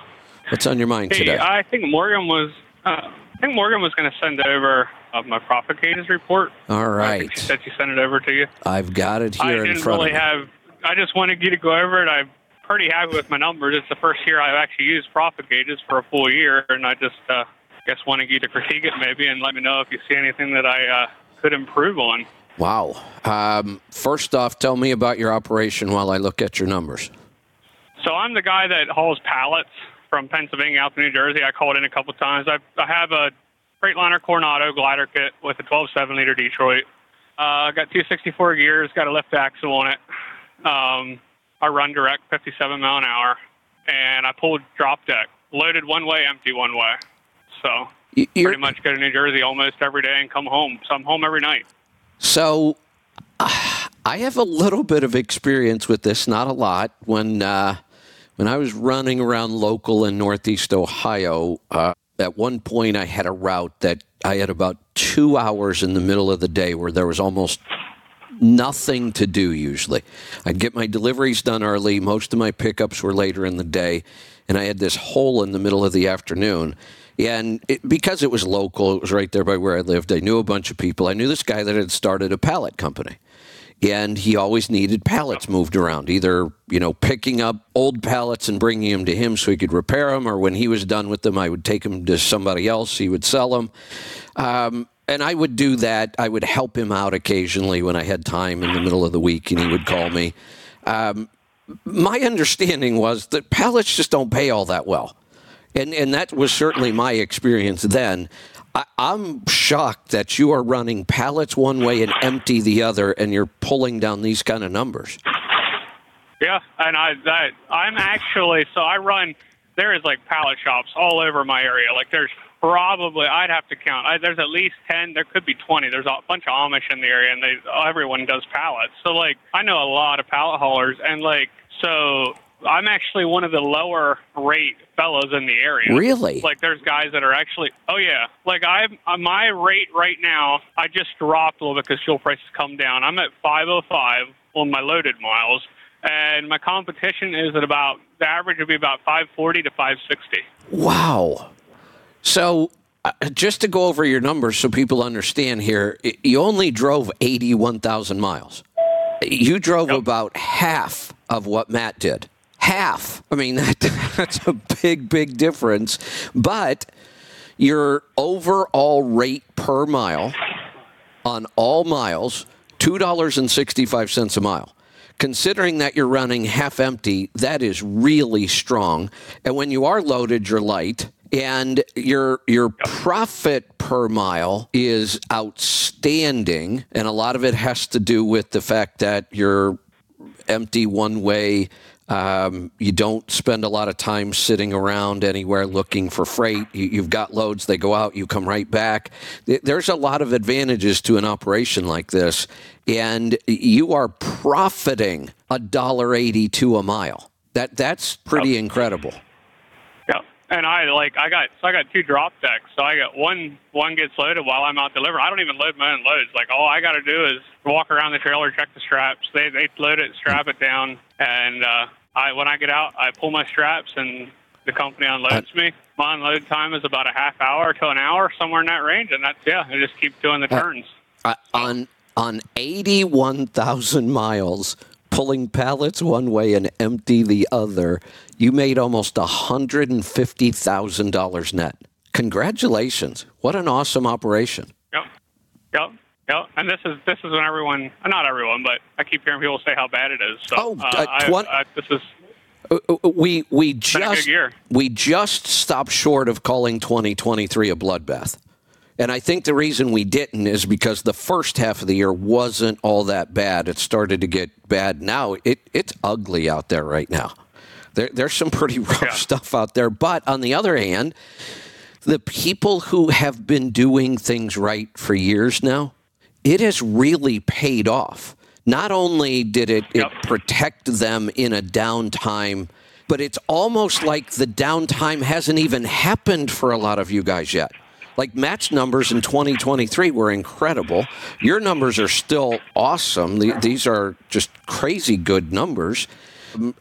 What's on your mind Hey, today? I think Morgan was. Uh, I think Morgan was going to send over uh, my profit gauges report. All right. I she said she sent it over to you. I've got it I here in didn't front really of me. have. I just wanted you to go over it. I'm pretty happy with my numbers. It's the first year I've actually used profit gauges for a full year, and I just uh, guess wanted you to critique it maybe and let me know if you see anything that I uh, could improve on. Wow. Um, first off, tell me about your operation while I look at your numbers. So I'm the guy that hauls pallets from Pennsylvania out to New Jersey. I called in a couple times. I, I have a Freightliner Coronado glider kit with a 12.7 liter Detroit. Uh, got 264 gears, got a lift axle on it. Um, I run direct 57 mile an hour, and I pulled drop deck, loaded one way, empty one way. So You're, pretty much go to New Jersey almost every day and come home. So I'm home every night. so uh, I have a little bit of experience with this, not a lot. When uh, when I was running around local in Northeast Ohio, uh, at one point I had a route that I had about two hours in the middle of the day where there was almost nothing to do usually. I'd get my deliveries done early. Most of my pickups were later in the day, and I had this hole in the middle of the afternoon. And it, because it was local, it was right there by where I lived. I knew a bunch of people. I knew this guy that had started a pallet company and he always needed pallets moved around either you know picking up old pallets and bringing them to him so he could repair them or when he was done with them i would take them to somebody else he would sell them um, and i would do that i would help him out occasionally when i had time in the middle of the week and he would call me. Um, my understanding was that pallets just don't pay all that well. And and that was certainly my experience then I, I'm shocked that you are running pallets one way and empty the other, and you're pulling down these kind of numbers. Yeah, and I that I'm actually so I run. There is like pallet shops all over my area. Like there's probably I'd have to count. I, there's at least ten. There could be twenty. There's a bunch of Amish in the area, and they everyone does pallets. So like I know a lot of pallet haulers, and like so I'm actually one of the lower rate fellows in the area. Really? Like there's guys that are actually. Oh yeah. Like I'm uh, my rate right now. I just dropped a little bit because fuel prices come down. I'm at 505 on my loaded miles, and my competition is at about the average would be about 540 to 560. Wow. So uh, just to go over your numbers so people understand here, you only drove 81,000 miles. You drove Yep. about half of what Matt did. Half. I mean, that, that's a big, big difference. But your overall rate per mile on all miles, $2.65 a mile. Considering that you're running half empty, that is really strong. And when you are loaded, you're light. And your your profit per mile is outstanding, and a lot of it has to do with the fact that you're empty one way. Um, you don't spend a lot of time sitting around anywhere looking for freight. You, you've got loads, they go out, you come right back. There's a lot of advantages to an operation like this, and you are profiting a dollar eighty-two a mile. That that's pretty incredible. And I like I got so I got two drop decks. So I got one one gets loaded while I'm out delivering. I don't even load my own loads. Like all I got to do is walk around the trailer, check the straps. They they load it, strap it down, and uh, I when I get out, I pull my straps and the company unloads me. My unload time is about a half hour to an hour, somewhere in that range, and that's yeah. I just keep doing the turns. Uh, on on eighty-one thousand miles, pulling pallets one way and empty the other, you made almost hundred and fifty thousand dollars net. Congratulations! What an awesome operation. Yep. Yep. Yep. And this is this is when everyone, uh, not everyone, but I keep hearing people say how bad it is. So Oh, uh, uh, I, twen- I, this is Uh, uh, We we good just year. we just stopped short of calling 2023 a bloodbath. And I think the reason we didn't is because the first half of the year wasn't all that bad. It started to get bad now. It it's ugly out there right now. There, there's some pretty rough Yeah. stuff out there. But on the other hand, the people who have been doing things right for years now, it has really paid off. Not only did it, Yep. it protect them in a downtime, but it's almost like the downtime hasn't even happened for a lot of you guys yet. Like Matt's numbers in 2023 were incredible. Your numbers are still awesome. The- These are just crazy good numbers.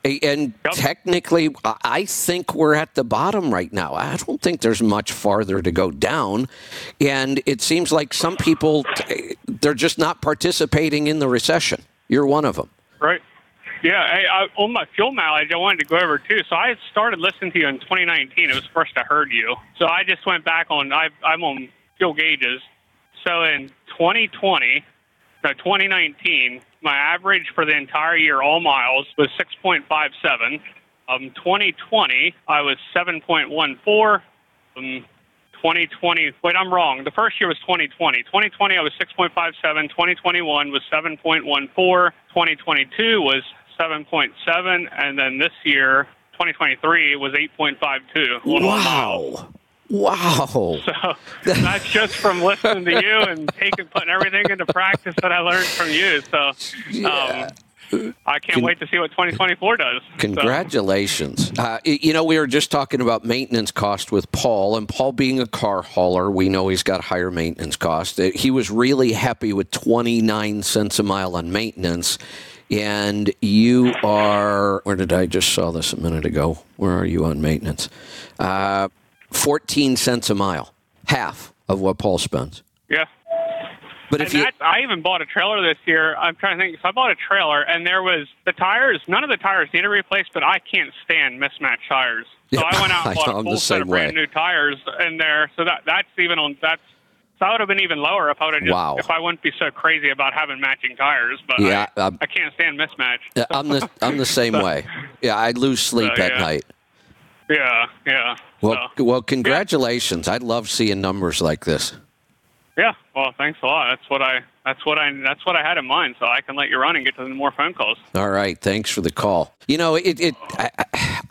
And Yep. technically, I- think we're at the bottom right now. I don't think there's much farther to go down. And it seems like some people, they're just not participating in the recession. You're one of them. Right. Yeah. Hey, I, on my fuel mileage, I wanted to go over too. So I started listening to you in 2019. It was the first I heard you. So I just went back on. I, I'm on fuel gauges. So in 2020, no 2019, my average for the entire year, all miles, was 6.57. Um, 2020, I was 7.14. Um, 2020. Wait, I'm wrong. The first year was 2020. 2020, I was 6.57. 2021 was 7.14. 2022 was 7.7, and then this year, 2023, was 8.52. on all miles. Wow. Wow. So that's just from listening to you and taking, putting everything into practice that I learned from you. So, Yeah. um, I can't wait to see what 2024 does. So, Congratulations. Uh, you know, we were just talking about maintenance cost with Paul, and Paul being a car hauler, we know he's got higher maintenance cost. Uh, He was really happy with 29 cents a mile on maintenance. And you are, where did I just saw this a minute ago? Where are you on maintenance? Uh, 14 cents a mile, half of what Paul spends. yeah. But And if you, I even bought a trailer this year. I'm trying to think. So I bought a trailer, and there was the tires. None of the tires needed replaced, but I can't stand mismatched tires. So Yeah, I went out and bought a full set of brand new tires in there. So that that's even on that's. So I would have been even lower if I would have just Wow. if I wouldn't be so crazy about having matching tires. But Yeah, I, I can't stand mismatch. Yeah, I'm the I'm the same way. Yeah, I lose sleep So, at yeah. night. Yeah, yeah. Well, so, well, congratulations. I love seeing numbers like this. yeah. Well, thanks a lot. That's what I that's what I that's what I had in mind. So I can let you run and get to the more phone calls. All right, thanks for the call. You know, it. it I,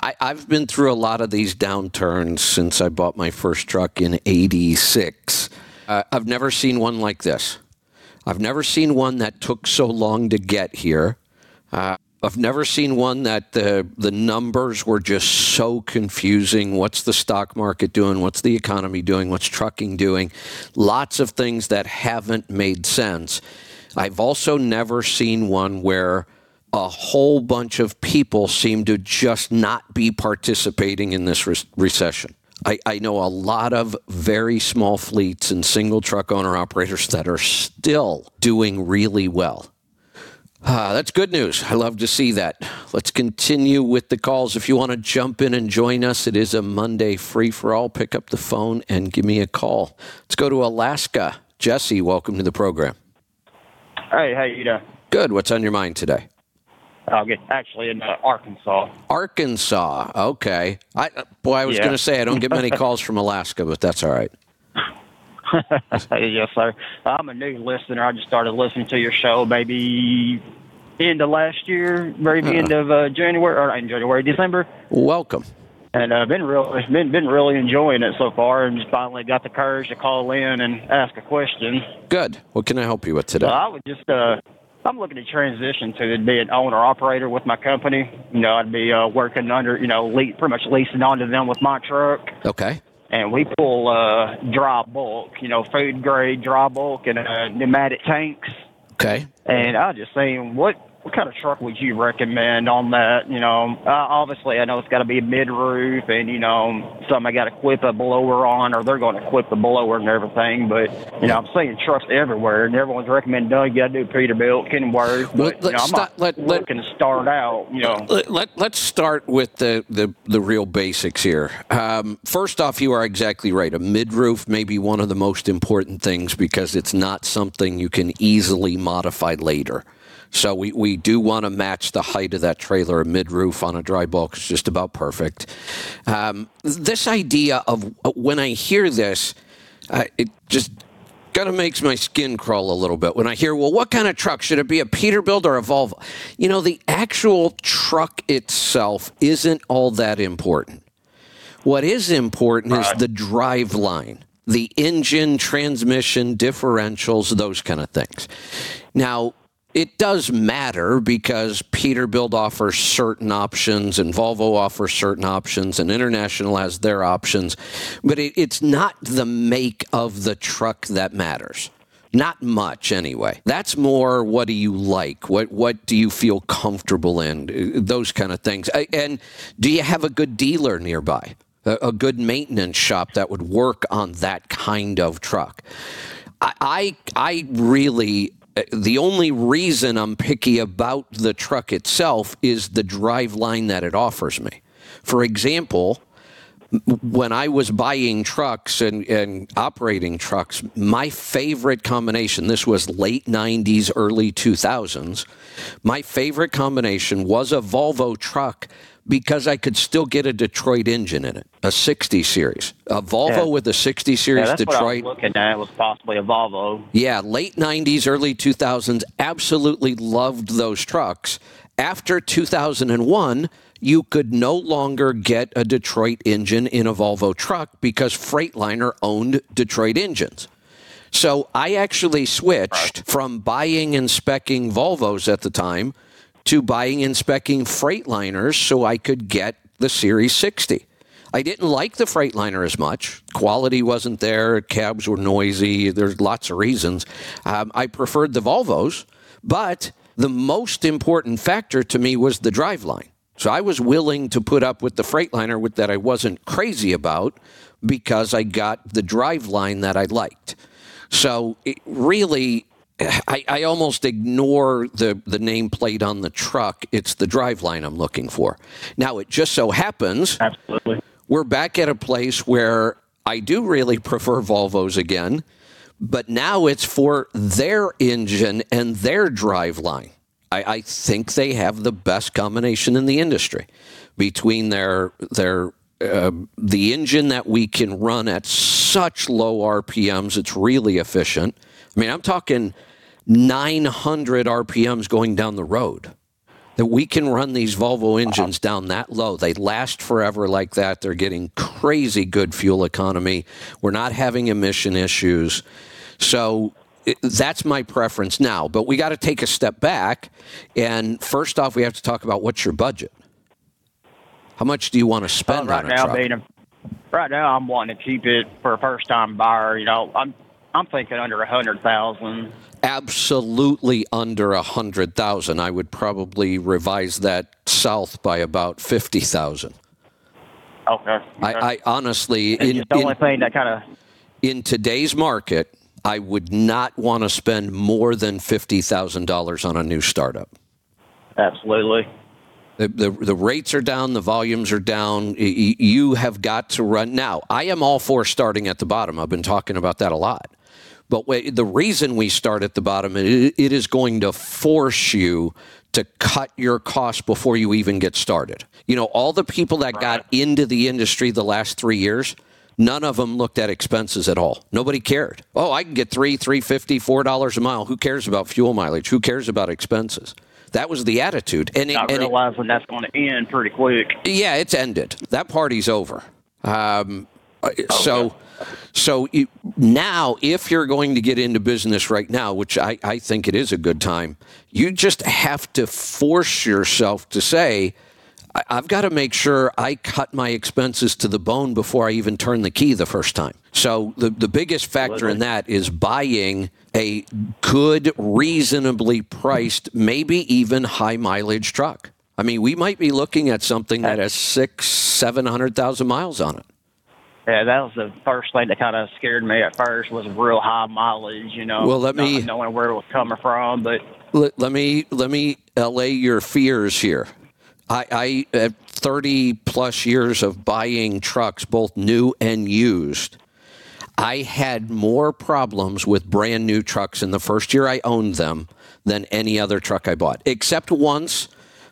I, I've been through a lot of these downturns since I bought my first truck in '86. Uh, I've never seen one like this. I've never seen one that took so long to get here. Uh, I've never seen one that the the numbers were just so confusing. What's the stock market doing? What's the economy doing? What's trucking doing? Lots of things that haven't made sense. I've also never seen one where a whole bunch of people seem to just not be participating in this re- recession. I, I know a lot of very small fleets and single truck owner operators that are still doing really well. Ah, that's good news. I love to see that. Let's continue with the calls. If you want to jump in and join us, it is a Monday free for all. Pick up the phone and give me a call. Let's go to Alaska. Jesse, welcome to the program. Hey, how you doing? Good. What's on your mind today? I'll get actually in uh, Arkansas. Arkansas. Okay. I boy, I was Yeah. going to say I don't get many calls from Alaska, but that's all right. yes, sir. I'm a new listener. I just started listening to your show maybe end of last year, very end of uh, January or in January, December, Welcome. and I've uh, been real been been really enjoying it so far, and just finally got the courage to call in and ask a question. Good. What can I help you with today? I would just uh, I'm looking to transition to be an owner operator with my company. You know, I'd be uh, working under you know le- pretty much leasing onto them with my truck. Okay. And we pull uh, dry bulk, you know, food grade dry bulk and uh, pneumatic tanks. Okay. And I was just saying, what what kind of truck would you recommend on that? You know, uh, obviously I know it's got to be a mid roof, and you know, something I got to equip a blower on, or they're going to equip the blower and everything. But you know, I'm seeing trucks everywhere, and everyone's recommending, no, you got to do Peterbilt, Kenworth. Well, But you know, I'm not let- let- looking to start out. You know, Let, let, let's start with the, the, the real basics here. Um, first off, you are exactly right. A mid roof may be one of the most important things because it's not something you can easily modify later. So we, we do want to match the height of that trailer. Mid roof on a dry bulk is just about perfect. Um, this idea of when I hear this, uh, it just kind of makes my skin crawl a little bit when I hear, well, what kind of truck? Should it be a Peterbilt or a Volvo? You know, the actual truck itself isn't all that important. What is important is the drive line, the engine, transmission, differentials, those kind of things. Now, it does matter because Peterbilt offers certain options and Volvo offers certain options and International has their options, but it, it's not the make of the truck that matters. Not much, anyway. That's more what do you like? What what do you feel comfortable in? Those kind of things. And do you have a good dealer nearby? A, good maintenance shop that would work on that kind of truck? I I, I really Uh, the only reason I'm picky about the truck itself is the drive line that it offers me. For example, when I was buying trucks and, and operating trucks, my favorite combination, this was late 90s, early 2000s, my favorite combination was a Volvo truck because I could still get a Detroit engine in it, a 60 series. A Volvo Yeah. with a 60 series yeah, that's what I was Detroit. looking at was possibly a Volvo. Yeah, late 90s, early 2000s, absolutely loved those trucks. After 2001, you could no longer get a Detroit engine in a Volvo truck because Freightliner owned Detroit engines. So I actually switched from buying and specking Volvos at the time to buying and specking Freightliners so I could get the Series 60. I didn't like the Freightliner as much. Quality wasn't there. Cabs were noisy. There's lots of reasons. Um, I preferred the Volvos, but the most important factor to me was the driveline. So I was willing to put up with the Freightliner with that I wasn't crazy about because I got the driveline that I liked. So it really, I, I almost ignore the, the nameplate on the truck. It's the driveline I'm looking for. Now, it just so happens Absolutely. we're back at a place where I do really prefer Volvos again, but now it's for their engine and their driveline. I, I think they have the best combination in the industry between their their uh, the engine that we can run at such low RPMs. It's really efficient. I mean, I'm talking 900 RPMs going down the road that we can run these Volvo engines down that low. They last forever like that. They're getting crazy good fuel economy. We're not having emission issues. So it, that's my preference now. But we got to take a step back. And first off, we have to talk about what's your budget? How much do you want to spend right on a now, truck? being a, right now, I'm wanting to keep it for a first time buyer. You know, I'm I'm thinking under a hundred thousand. absolutely under a hundred thousand. I would probably revise that south by about fifty thousand. Okay. I, I honestly, It's in, the in, only thing that kind of in today's market, I would not want to spend more than fifty thousand dollars on a new startup. absolutely. The, the the rates are down, the volumes are down. You have got to run now. I am all for starting at the bottom. I've been talking about that a lot. But the reason we start at the bottom, it, it is going to force you to cut your costs before you even get started. You know, all the people that got into the industry the last three years, none of them looked at expenses at all. Nobody cared. Oh, I can get three, three fifty, four dollars a mile. Who cares about fuel mileage? Who cares about expenses? That was the attitude. And, it, Not and it- that's going to end pretty quick. yeah, it's ended. That party's over. Um, uh, so, so you, now, if you're going to get into business right now, which I, I think it is a good time, you just have to force yourself to say, I've got to make sure I cut my expenses to the bone before I even turn the key the first time. So the, the biggest factor in that is buying a good, reasonably priced, maybe even high mileage truck. I mean, we might be looking at something that has six, seven hundred thousand miles on it. Yeah, that was the first thing that kind of scared me at first was real high mileage. You know, Well, let not me- knowing where it was coming from, but Let, let me let me allay your fears here. I, I uh, have 30 plus years of buying trucks, both new and used. I had more problems with brand new trucks in the first year I owned them than any other truck I bought, except once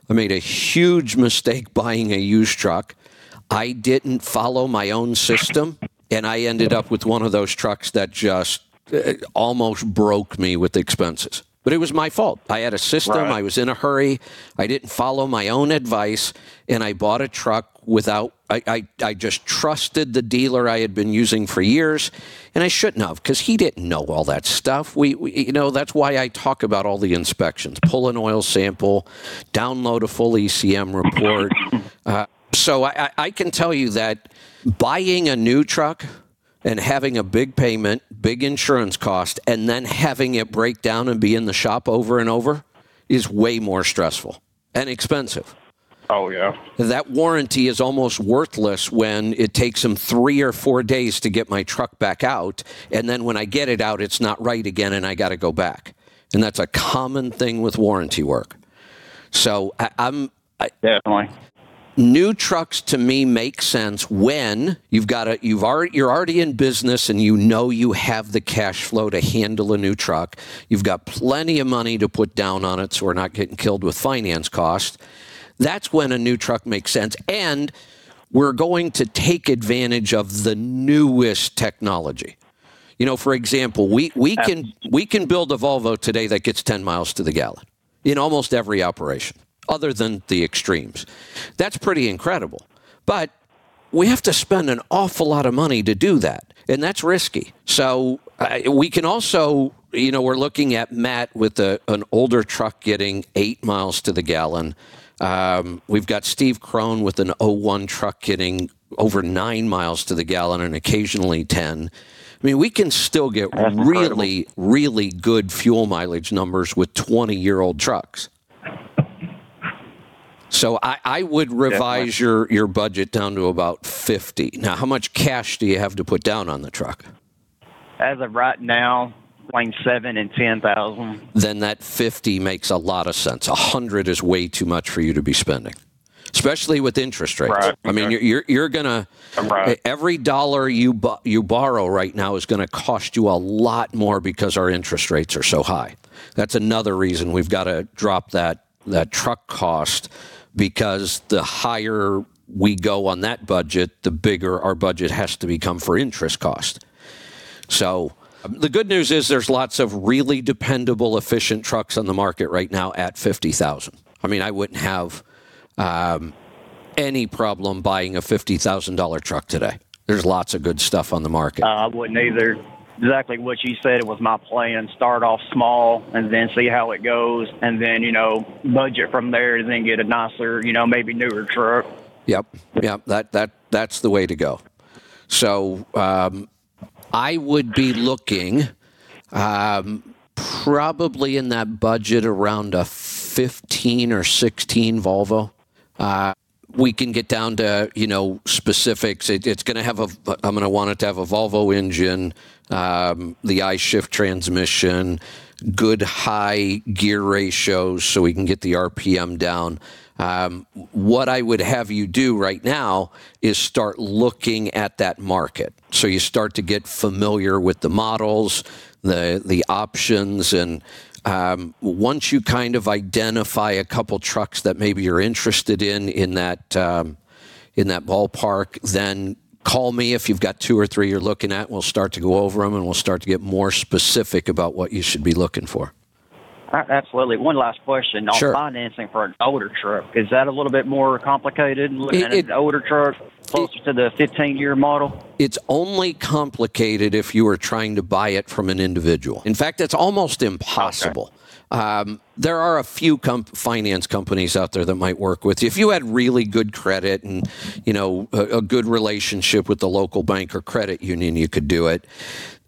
I made a huge mistake buying a used truck. I didn't follow my own system, and I ended up with one of those trucks that just uh, almost broke me with expenses. But it was my fault. I had a system. Right. I was in a hurry. I didn't follow my own advice, and I bought a truck without. I, I, I just trusted the dealer I had been using for years, and I shouldn't have because he didn't know all that stuff. We, we, you know, that's why I talk about all the inspections. Pull an oil sample, download a full ECM report. Uh, so I, I can tell you that buying a new truck and having a big payment, big insurance cost, and then having it break down and be in the shop over and over is way more stressful and expensive. oh yeah, That warranty is almost worthless when it takes them three or four days to get my truck back out. And then when I get it out, it's not right again and I got to go back. And that's a common thing with warranty work. So I, I'm. I, definitely. New trucks to me make sense when you've got a you've already you're already in business and you know you have the cash flow to handle a new truck. You've got plenty of money to put down on it so we're not getting killed with finance costs. That's when a new truck makes sense and we're going to take advantage of the newest technology. You know, for example, we, we can we can build a Volvo today that gets 10 miles to the gallon in almost every operation, other than the extremes. That's pretty incredible. But we have to spend an awful lot of money to do that, and that's risky. So uh, we can also you know, we're looking at Matt with a, an older truck getting eight miles to the gallon. Um, we've got Steve Crone with an 01 truck getting over nine miles to the gallon and occasionally 10. I mean, we can still get That's really, incredible. really good fuel mileage numbers with 20 year old trucks. So I, I would revise your, your budget down to about 50. Now, how much cash do you have to put down on the truck? As of right now, between seven and ten thousand. then that 50 makes a lot of sense. 100 is way too much for you to be spending, especially with interest rates. Right, I mean, you're, you're, you're going to, Right. every dollar you, bu- you borrow right now is going to cost you a lot more because our interest rates are so high. That's another reason we've got to drop that, that truck cost because the higher we go on that budget, the bigger our budget has to become for interest cost. So um, the good news is there's lots of really dependable, efficient trucks on the market right now at fifty thousand. I mean, I wouldn't have um, any problem buying a fifty thousand dollar truck today. There's lots of good stuff on the market. Uh, I wouldn't either. Exactly what you said. It was my plan. Start off small and then see how it goes, and then you know budget from there, and then get a nicer, you know, maybe newer truck. Yep, yep. That that that's the way to go. So um, I would be looking um, probably in that budget around a 15 or 16 Volvo. Uh, we can get down to you know specifics. It, it's going to have a. I'm going to want it to have a Volvo engine, um, the iShift transmission, good high gear ratios, so we can get the RPM down. Um, what I would have you do right now is start looking at that market. So you start to get familiar with the models, the the options, and um, once you kind of identify a couple trucks that maybe you're interested in in that um, in that ballpark, then call me if you've got two or three you're looking at. We'll start to go over them and we'll start to get more specific about what you should be looking for. Uh, absolutely. One last question on Sure. financing for an older truck. Is that a little bit more complicated? Looking It- at it- an older truck closer to the 15 year model. It's only complicated if you are trying to buy it from an individual. In fact, it's almost impossible. Um, there are a few com- finance companies out there that might work with you. If you had really good credit and you know a, a good relationship with the local bank or credit union, you could do it.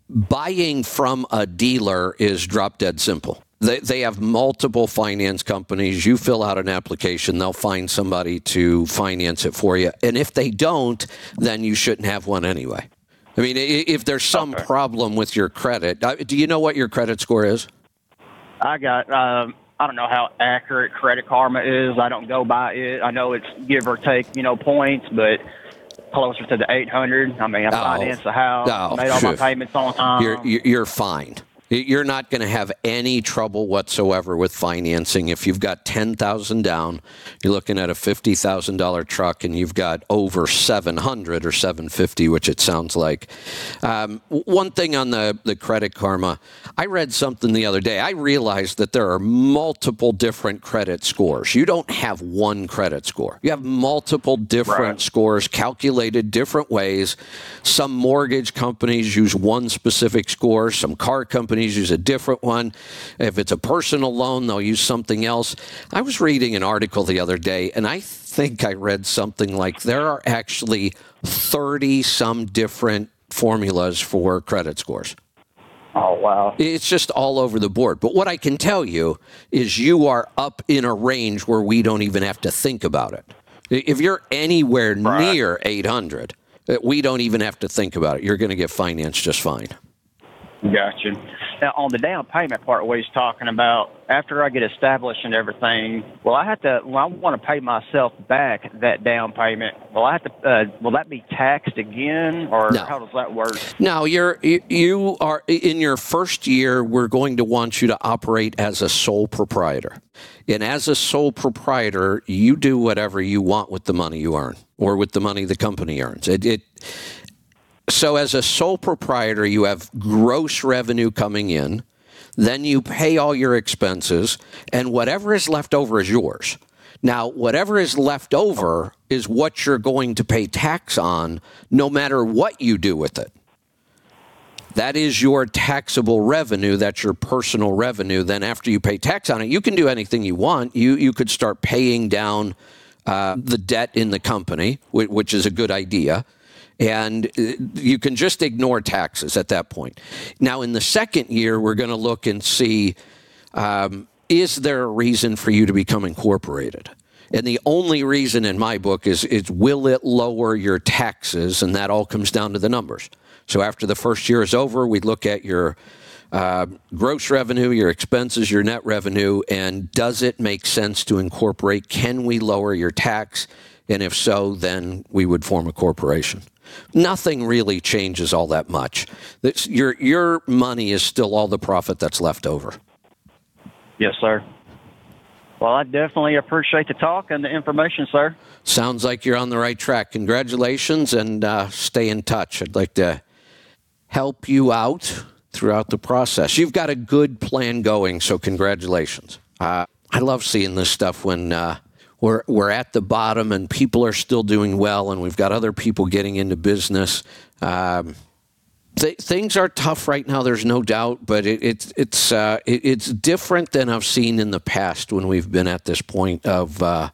Buying from a dealer is drop dead simple. They, they have multiple finance companies. You fill out an application, they'll find somebody to finance it for you. And if they don't, then you shouldn't have one anyway. I mean, if there's some problem with your credit, uh, do you know what your credit score is? I got. Um, I don't know how accurate Credit Karma is. I don't go by it. I know it's give or take, you know, points, but closer to the 800. I mean, I Oh. financed the house, Oh, made all my payments on time. You're you're you're fine. You're not going to have any trouble whatsoever with financing. If you've got ten thousand down, you're looking at a fifty thousand dollar truck, and you've got over seven hundred or seven fifty, which it sounds like. Um, one thing on the the credit karma, I read something the other day. I realized that there are multiple different credit scores. You don't have one credit score. You have multiple different Right. scores calculated different ways. Some mortgage companies use one specific score, some car companies use a different one. If it's a personal loan, they'll use something else. I was reading an article the other day, and I think I read something like there are actually 30 some different formulas for credit scores. oh wow. It's just all over the board. But what I can tell you is you are up in a range where we don't even have to think about it. If you're anywhere near 800, uh, we don't even have to think about it. You're going to get financed just fine. Gotcha. Now, on the down payment part, what he's talking about, after I get established and everything, well, I have to? Well, I want to pay myself back that down payment. Will I have to? Uh, will that be taxed again, or No. how does that work? Now, you're you- you are in your first year. We're going to want you to operate as a sole proprietor, and as a sole proprietor, you do whatever you want with the money you earn or with the money the company earns. It, it so as a sole proprietor, you have gross revenue coming in, then you pay all your expenses, and whatever is left over is yours. Now, whatever is left over is what you're going to pay tax on, no matter what you do with it. that is your taxable revenue. That's your personal revenue. Then after you pay tax on it, you can do anything you want. You you could start paying down uh, the debt in the company, which is a good idea. And uh, you can just ignore taxes at that point. Now, in the second year, we're going to look and see um, is there a reason for you to become incorporated? And the only reason in my book is, is will it lower your taxes? And that all comes down to the numbers. So after the first year is over, we look at your uh, gross revenue, your expenses, your net revenue, and does it make sense to incorporate? Can we lower your tax? And if so, then we would form a corporation. Nothing really changes all that much. This, your your money is still all the profit that's left over. Yes, sir. Well, I definitely appreciate the talk and the information, sir. Sounds like you're on the right track. Congratulations and uh, stay in touch. I'd like to help you out throughout the process. You've got a good plan going, so congratulations. Uh, I love seeing this stuff when uh, we're we're at the bottom and people are still doing well, and we've got other people getting into business. Um, th- things are tough right now. There's no doubt, but it, it it's uh, it, it's different than I've seen in the past when we've been at this point of uh,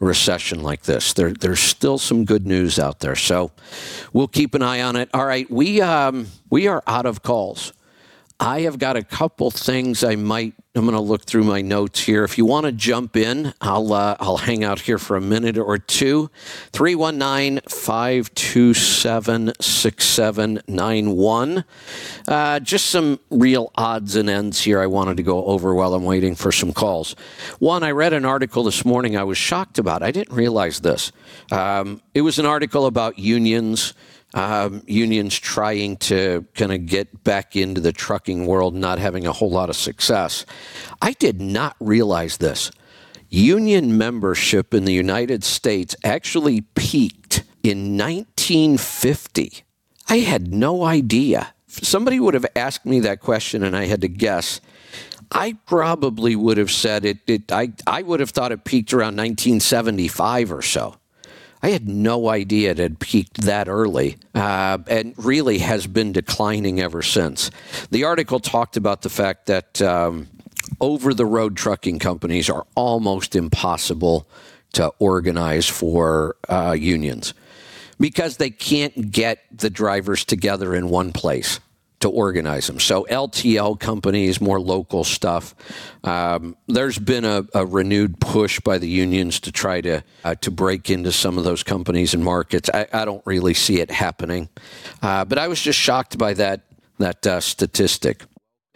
recession like this. There, there's still some good news out there, so we'll keep an eye on it. All right, we um, we are out of calls. I have got a couple things I might. I'm going to look through my notes here. If you want to jump in, I'll uh, I'll hang out here for a minute or two. 319-527-6791. Uh, just some real odds and ends here I wanted to go over while I'm waiting for some calls. One, I read an article this morning I was shocked about. I didn't realize this. Um, it was an article about unions um, unions trying to kind of get back into the trucking world, not having a whole lot of success. I did not realize this. Union membership in the United States actually peaked in 1950. I had no idea. If somebody would have asked me that question and I had to guess. I probably would have said it, it I, I would have thought it peaked around 1975 or so. I had no idea it had peaked that early uh, and really has been declining ever since. The article talked about the fact that um, over the road trucking companies are almost impossible to organize for uh, unions because they can't get the drivers together in one place to organize them. So LTL companies, more local stuff. Um, there's been a, a, renewed push by the unions to try to uh, to break into some of those companies and markets. I, I don't really see it happening, uh, but I was just shocked by that that uh, statistic.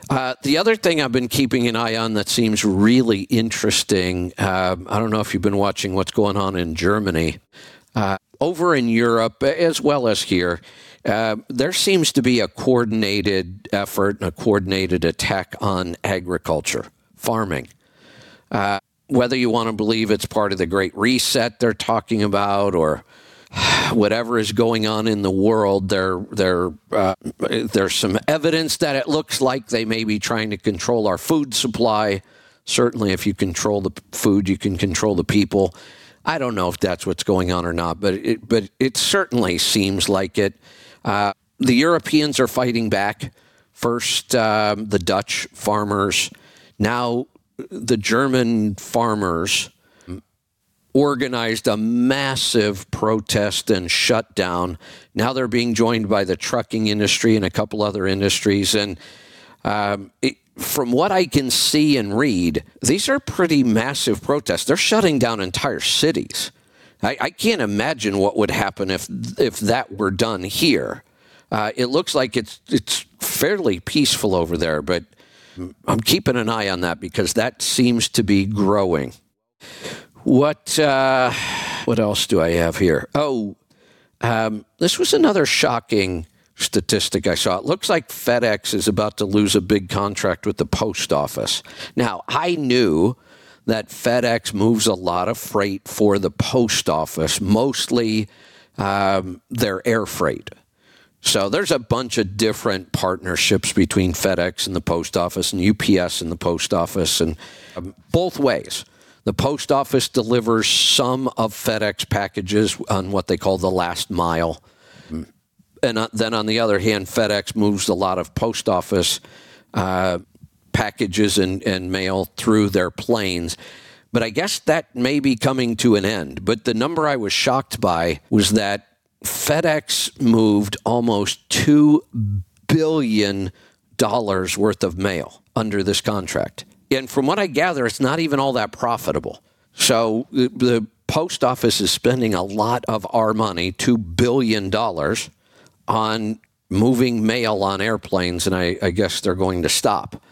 Uh, the other thing I've been keeping an eye on that seems really interesting. Um, I don't know if you've been watching what's going on in Germany. Uh, over in Europe, as well as here, uh, there seems to be a coordinated effort and a coordinated attack on agriculture, farming. Uh, whether you want to believe it's part of the Great Reset they're talking about or whatever is going on in the world, there, there, uh, there's some evidence that it looks like they may be trying to control our food supply. Certainly, if you control the food, you can control the people. I don't know if that's what's going on or not, but it, but it certainly seems like it. Uh, the Europeans are fighting back. First, um, the Dutch farmers. Now, the German farmers organized a massive protest and shutdown. Now they're being joined by the trucking industry and a couple other industries. And um, it, from what I can see and read, these are pretty massive protests. They're shutting down entire cities. I, I can't imagine what would happen if if that were done here. Uh, it looks like it's it's fairly peaceful over there, but I'm keeping an eye on that because that seems to be growing. What uh, what else do I have here? Oh, um, this was another shocking statistic I saw. It looks like FedEx is about to lose a big contract with the post office. Now, I knew that FedEx moves a lot of freight for the post office, mostly um, their air freight. So there's a bunch of different partnerships between FedEx and the post office and UPS and the post office, and um, both ways. The post office delivers some of FedEx packages on what they call the last mile and uh, then on the other hand, FedEx moves a lot of post office uh, packages and, and mail through their planes. But I guess that may be coming to an end. But the number I was shocked by was that FedEx moved almost $2 billion worth of mail under this contract. And from what I gather, it's not even all that profitable. So the post office is spending a lot of our money, $2 billion, on moving mail on airplanes, and I, I guess they're going to stop.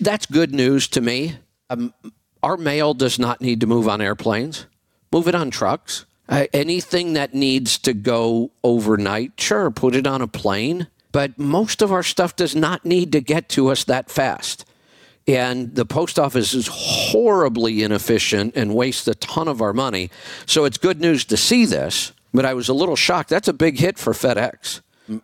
That's good news to me. Um, our mail does not need to move on airplanes. Move it on trucks. Uh, anything that needs to go overnight, sure, put it on a plane. But most of our stuff does not need to get to us that fast. And the post office is horribly inefficient and wastes a ton of our money. So it's good news to see this, but I was a little shocked. That's a big hit for FedEx.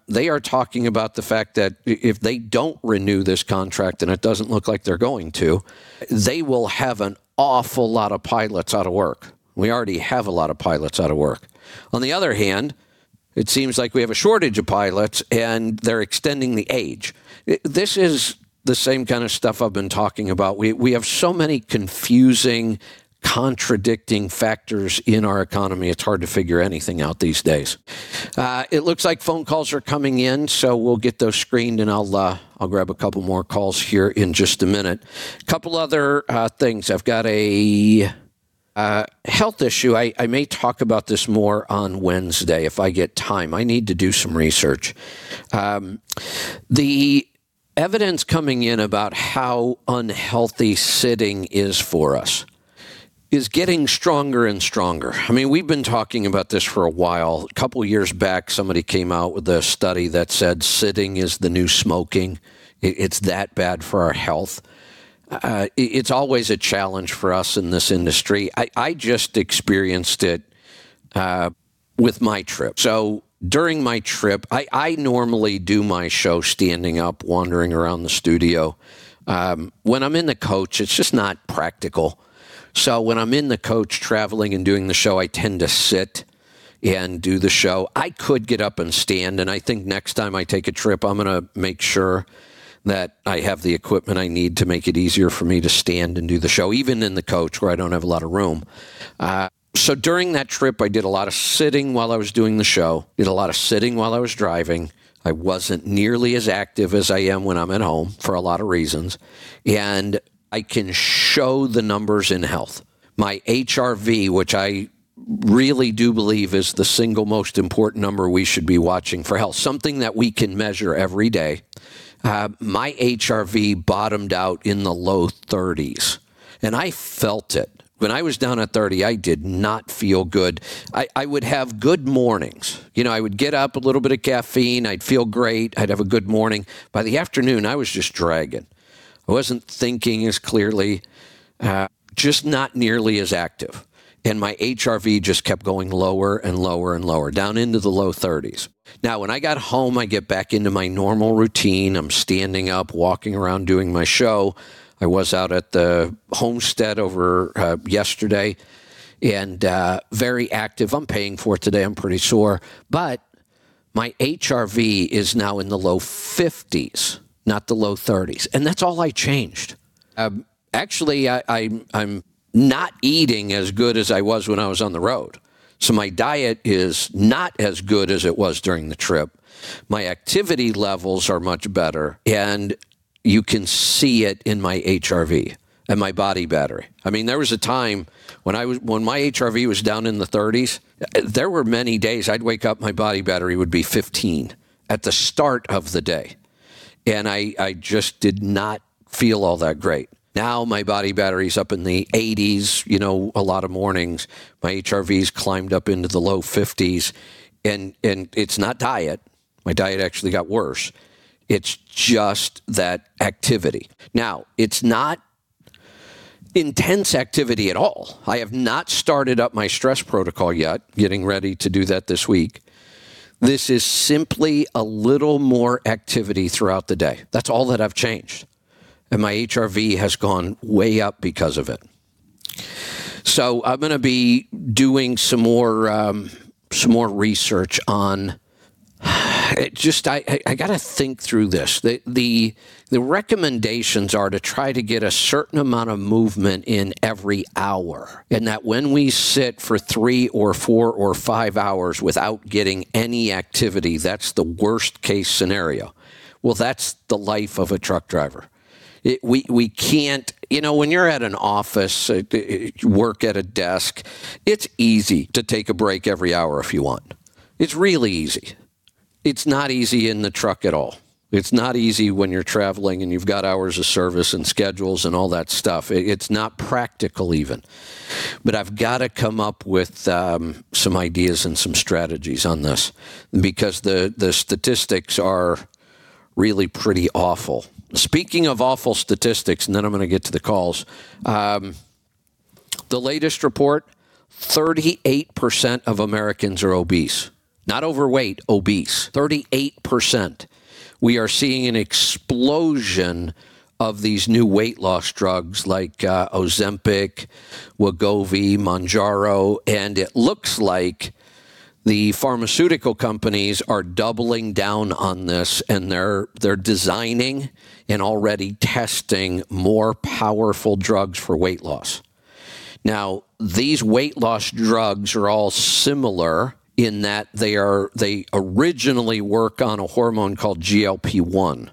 They are talking about the fact that if they don't renew this contract, and it doesn't look like they're going to, they will have an awful lot of pilots out of work. We already have a lot of pilots out of work. On the other hand, it seems like we have a shortage of pilots and they're extending the age. This is the same kind of stuff I've been talking about. We, we have so many confusing, contradicting factors in our economy. It's hard to figure anything out these days. Uh, it looks like phone calls are coming in, so we'll get those screened, and I'll uh, I'll grab a couple more calls here in just a minute. A couple other uh, things. I've got a. Uh, health issue. I, I, may talk about this more on Wednesday if I get time. I need to do some research. Um, the evidence coming in about how unhealthy sitting is for us is getting stronger and stronger. I mean, we've been talking about this for a while. A couple years back, somebody came out with a study that said sitting is the new smoking. It's that bad for our health. Uh, it's always a challenge for us in this industry. I, I just experienced it uh, with my trip. So during my trip, I, I normally do my show standing up, wandering around the studio. Um, when I'm in the coach, it's just not practical. So when I'm in the coach traveling and doing the show, I tend to sit and do the show. I could get up and stand, and I think next time I take a trip, I'm going to make sure that I have the equipment I need to make it easier for me to stand and do the show, even in the coach where I don't have a lot of room. Uh, so during that trip, I did a lot of sitting while I was doing the show, did a lot of sitting while I was driving. I wasn't nearly as active as I am when I'm at home for a lot of reasons. And I can show the numbers in health. My HRV, which I really do believe is the single most important number we should be watching for health, something that we can measure every day. Uh, my HRV bottomed out in the low 30s, and I felt it. When I was down at 30, I did not feel good. I, I, would have good mornings. You know, I would get up, a little bit of caffeine, I'd feel great, I'd have a good morning. By the afternoon, I was just dragging. I wasn't thinking as clearly, uh, just not nearly as active. And my HRV just kept going lower and lower and lower, down into the low 30s. Now, when I got home, I get back into my normal routine. I'm standing up, walking around, doing my show. I was out at the homestead over uh, yesterday and uh, very active. I'm paying for it today. I'm pretty sore. But my HRV is now in the low 50s, not the low 30s. And that's all I changed. Um, actually, I, I, I'm not eating as good as I was when I was on the road. So my diet is not as good as it was during the trip. My activity levels are much better. And you can see it in my HRV and my body battery. I mean, there was a time when I was when my HRV was down in the 30s. There were many days I'd wake up, my body battery would be 15 at the start of the day, and I I just did not feel all that great. Now my body battery's up in the 80s. You know, a lot of mornings my HRV's climbed up into the low 50s, and and it's not diet. My diet actually got worse it's just that activity. Now, it's not intense activity at all. I have not started up my stress protocol yet, getting ready to do that this week. This is simply a little more activity throughout the day. That's all that I've changed. And my HRV has gone way up because of it. So I'm going to be doing some more um, some more research on it just I, I, got to think through this. The, the the recommendations are to try to get a certain amount of movement in every hour, and that when we sit for three or four or five hours without getting any activity, that's the worst case scenario. Well, that's the life of a truck driver. It, we we can't you know when you're at an office uh, work at a desk it's easy to take a break every hour if you want it's really easy it's not easy in the truck at all it's not easy when you're traveling and you've got hours of service and schedules and all that stuff it's not practical even but i've got to come up with um, some ideas and some strategies on this because the the statistics are really pretty awful Speaking of awful statistics, and then I'm going to get to the calls. Um, the latest report 38% of Americans are obese. Not overweight, obese. 38%. We are seeing an explosion of these new weight loss drugs like uh, Ozempic, Wegovy, Mounjaro, and it looks like the pharmaceutical companies are doubling down on this and they're they're designing and already testing more powerful drugs for weight loss. Now, these weight loss drugs are all similar in that they are they originally work on a hormone called GLP-1,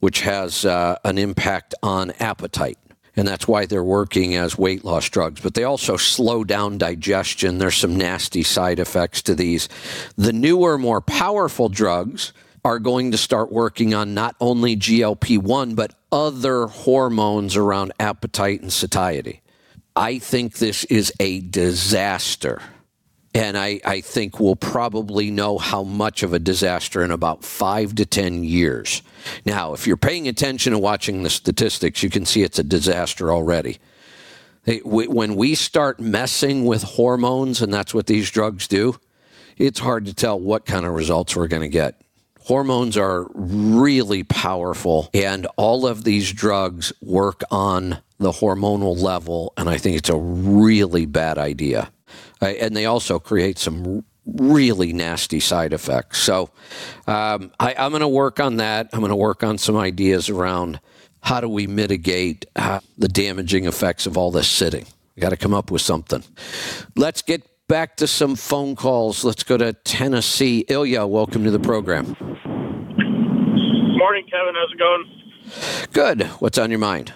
which has uh, an impact on appetite and that's why they're working as weight loss drugs. But they also slow down digestion. There's some nasty side effects to these. The newer, more powerful drugs are going to start working on not only GLP 1, but other hormones around appetite and satiety. I think this is a disaster. And I, I think we'll probably know how much of a disaster in about five to 10 years. Now, if you're paying attention and watching the statistics, you can see it's a disaster already. When we start messing with hormones, and that's what these drugs do, it's hard to tell what kind of results we're going to get. Hormones are really powerful, and all of these drugs work on the hormonal level, and I think it's a really bad idea. Uh, and they also create some really nasty side effects. So um, I, am going to work on that. I'm going to work on some ideas around how do we mitigate uh, the damaging effects of all this sitting. We got to come up with something. Let's get back to some phone calls. Let's go to Tennessee. Ilya, welcome to the program. Morning, Kevin. How's it going? Good. What's on your mind?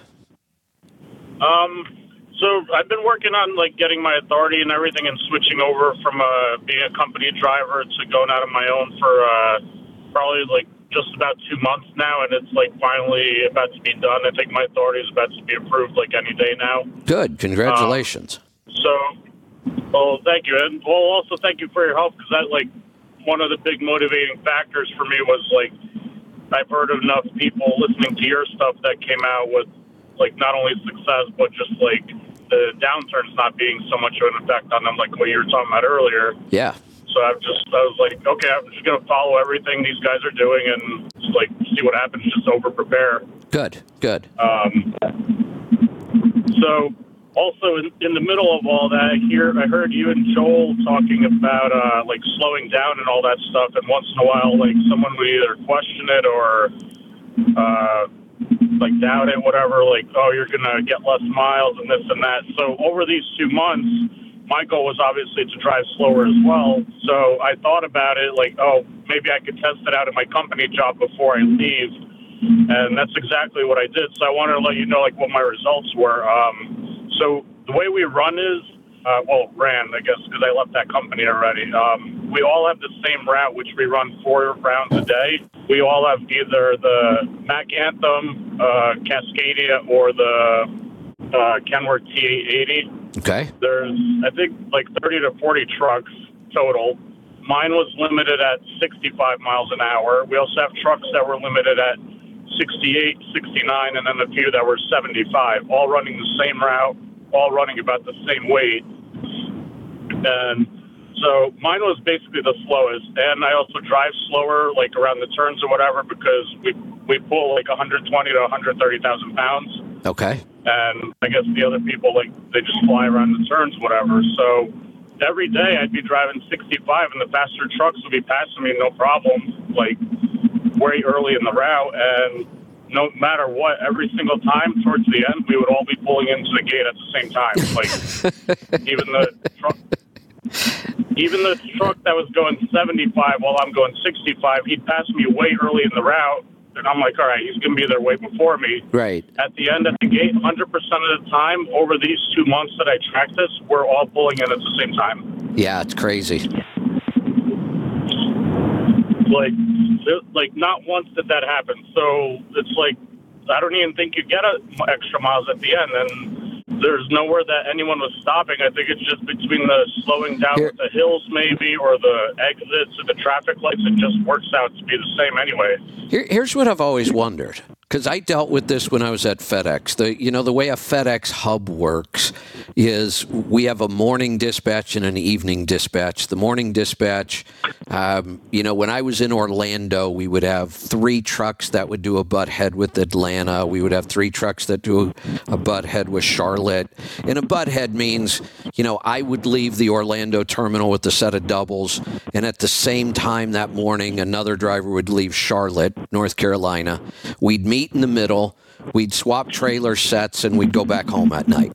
Um, so I've been working on like getting my authority and everything, and switching over from uh, being a company driver to going out on my own for uh, probably like just about two months now, and it's like finally about to be done. I think my authority is about to be approved like any day now. Good, congratulations. Um, so, well, thank you, and well, also thank you for your help because that like one of the big motivating factors for me was like I've heard enough people listening to your stuff that came out with like not only success but just like the downturn's not being so much of an effect on them, like what you were talking about earlier. Yeah. So I've just I was like, okay, I'm just gonna follow everything these guys are doing and just like see what happens. Just over prepare. Good. Good. Um, so also in, in the middle of all that, here I heard you and Joel talking about uh, like slowing down and all that stuff. And once in a while, like someone would either question it or uh, like doubt it, whatever, like, oh, you're going to get less miles and this and that. So over these two months, my goal was obviously to drive slower as well. So I thought about it like, oh, maybe I could test it out at my company job before I leave. And that's exactly what I did. So I wanted to let you know like what my results were. Um, so the way we run is uh, well, ran, I guess, because I left that company already. Um, we all have the same route, which we run four rounds a day. We all have either the Mack Anthem, uh, Cascadia, or the uh, Kenworth T880. Okay. There's, I think, like 30 to 40 trucks total. Mine was limited at 65 miles an hour. We also have trucks that were limited at 68, 69, and then a few that were 75, all running the same route, all running about the same weight. And so mine was basically the slowest. And I also drive slower, like around the turns or whatever, because we we pull like 120 to 130,000 pounds. Okay. And I guess the other people like they just fly around the turns, whatever. So every day I'd be driving 65, and the faster trucks would be passing me no problem, like way early in the route, and no matter what, every single time towards the end, we would all be pulling into the gate at the same time. Like even the truck, even the truck that was going 75 while I'm going 65, he'd pass me way early in the route, and I'm like, all right, he's going to be there way before me. Right. At the end at the gate, 100% of the time over these two months that I tracked this, we're all pulling in at the same time. Yeah, it's crazy. Like, like not once did that happen. So it's like I don't even think you get a, extra miles at the end, and there's nowhere that anyone was stopping. I think it's just between the slowing down Here- with the hills, maybe, or the exits or the traffic lights. It just works out to be the same anyway. Here, here's what I've always wondered because I dealt with this when I was at FedEx. The you know the way a FedEx hub works is we have a morning dispatch and an evening dispatch. The morning dispatch, um, you know, when I was in Orlando, we would have three trucks that would do a butt head with Atlanta. We would have three trucks that do a butt head with Charlotte. And a butt head means, you know, I would leave the Orlando terminal with a set of doubles, and at the same time that morning, another driver would leave Charlotte, North Carolina. We'd meet in the middle. We'd swap trailer sets and we'd go back home at night.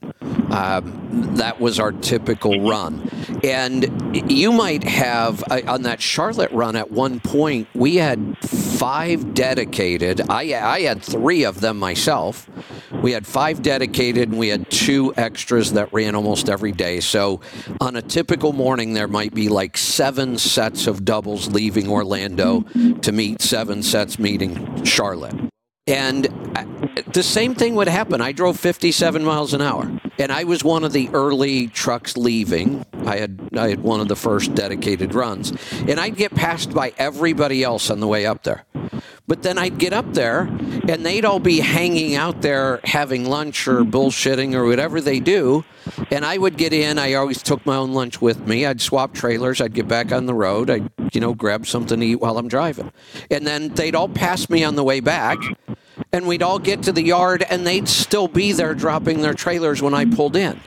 Um, that was our typical run. And you might have, uh, on that Charlotte run at one point, we had five dedicated. I, I had three of them myself. We had five dedicated and we had two extras that ran almost every day. So on a typical morning, there might be like seven sets of doubles leaving Orlando to meet seven sets meeting Charlotte. And uh, the same thing would happen. I drove 57 miles an hour, and I was one of the early trucks leaving. I had I had one of the first dedicated runs, and I'd get passed by everybody else on the way up there. But then I'd get up there, and they'd all be hanging out there having lunch or bullshitting or whatever they do. And I would get in. I always took my own lunch with me. I'd swap trailers. I'd get back on the road. I'd you know grab something to eat while I'm driving, and then they'd all pass me on the way back and we'd all get to the yard and they'd still be there dropping their trailers when I pulled in.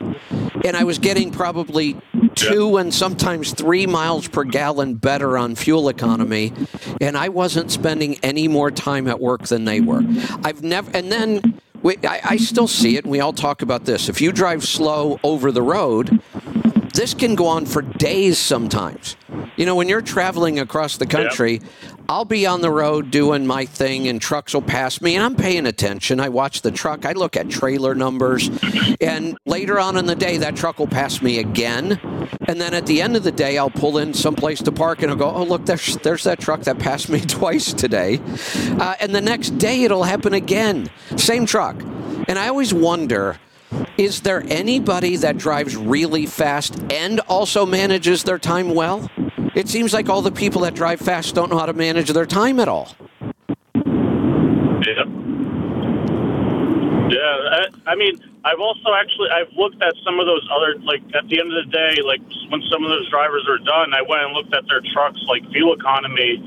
And I was getting probably two and sometimes three miles per gallon better on fuel economy. And I wasn't spending any more time at work than they were. I've never, and then we, I, I still see it, and we all talk about this. If you drive slow over the road, this can go on for days sometimes. You know, when you're traveling across the country, I'll be on the road doing my thing and trucks will pass me and I'm paying attention. I watch the truck, I look at trailer numbers, and later on in the day, that truck will pass me again. And then at the end of the day, I'll pull in someplace to park and I'll go, oh, look, there's, there's that truck that passed me twice today. Uh, and the next day, it'll happen again. Same truck. And I always wonder is there anybody that drives really fast and also manages their time well? It seems like all the people that drive fast don't know how to manage their time at all. Yeah. Yeah, I, I mean, I've also actually I've looked at some of those other like at the end of the day, like when some of those drivers are done, I went and looked at their trucks, like fuel economy,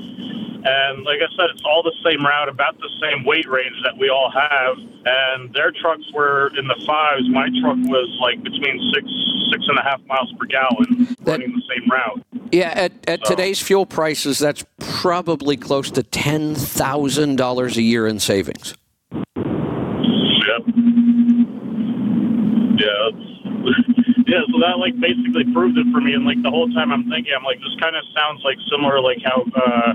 and like I said, it's all the same route, about the same weight range that we all have, and their trucks were in the fives. My truck was like between six six and a half miles per gallon, running the same route. Yeah, at, at today's fuel prices, that's probably close to $10,000 a year in savings. Yep. Yeah. Yeah, so that like basically proved it for me, and like the whole time I'm thinking, I'm like, this kind of sounds like similar, like how uh,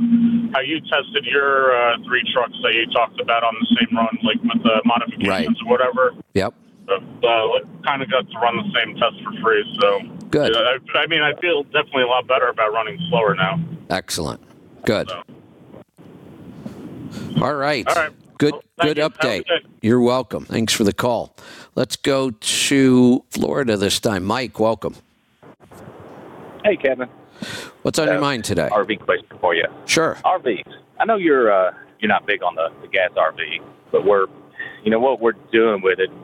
how you tested your uh, three trucks that you talked about on the same run, like with the modifications Right. or whatever. Yep. But, uh, kind of got to run the same test for free, so Good. Yeah, I, I mean, I feel definitely a lot better about running slower now. Excellent. Good. So. All right. All right. Good Well, good you. Update. good. You're welcome. Thanks for the call. Let's go to Florida this time. Mike, welcome. Hey, Kevin. What's on your Uh, mind today? RV question for you. Sure. RVs. I know you're uh, you're not big on the, the gas RV, but we're, you know, what we're doing with it, we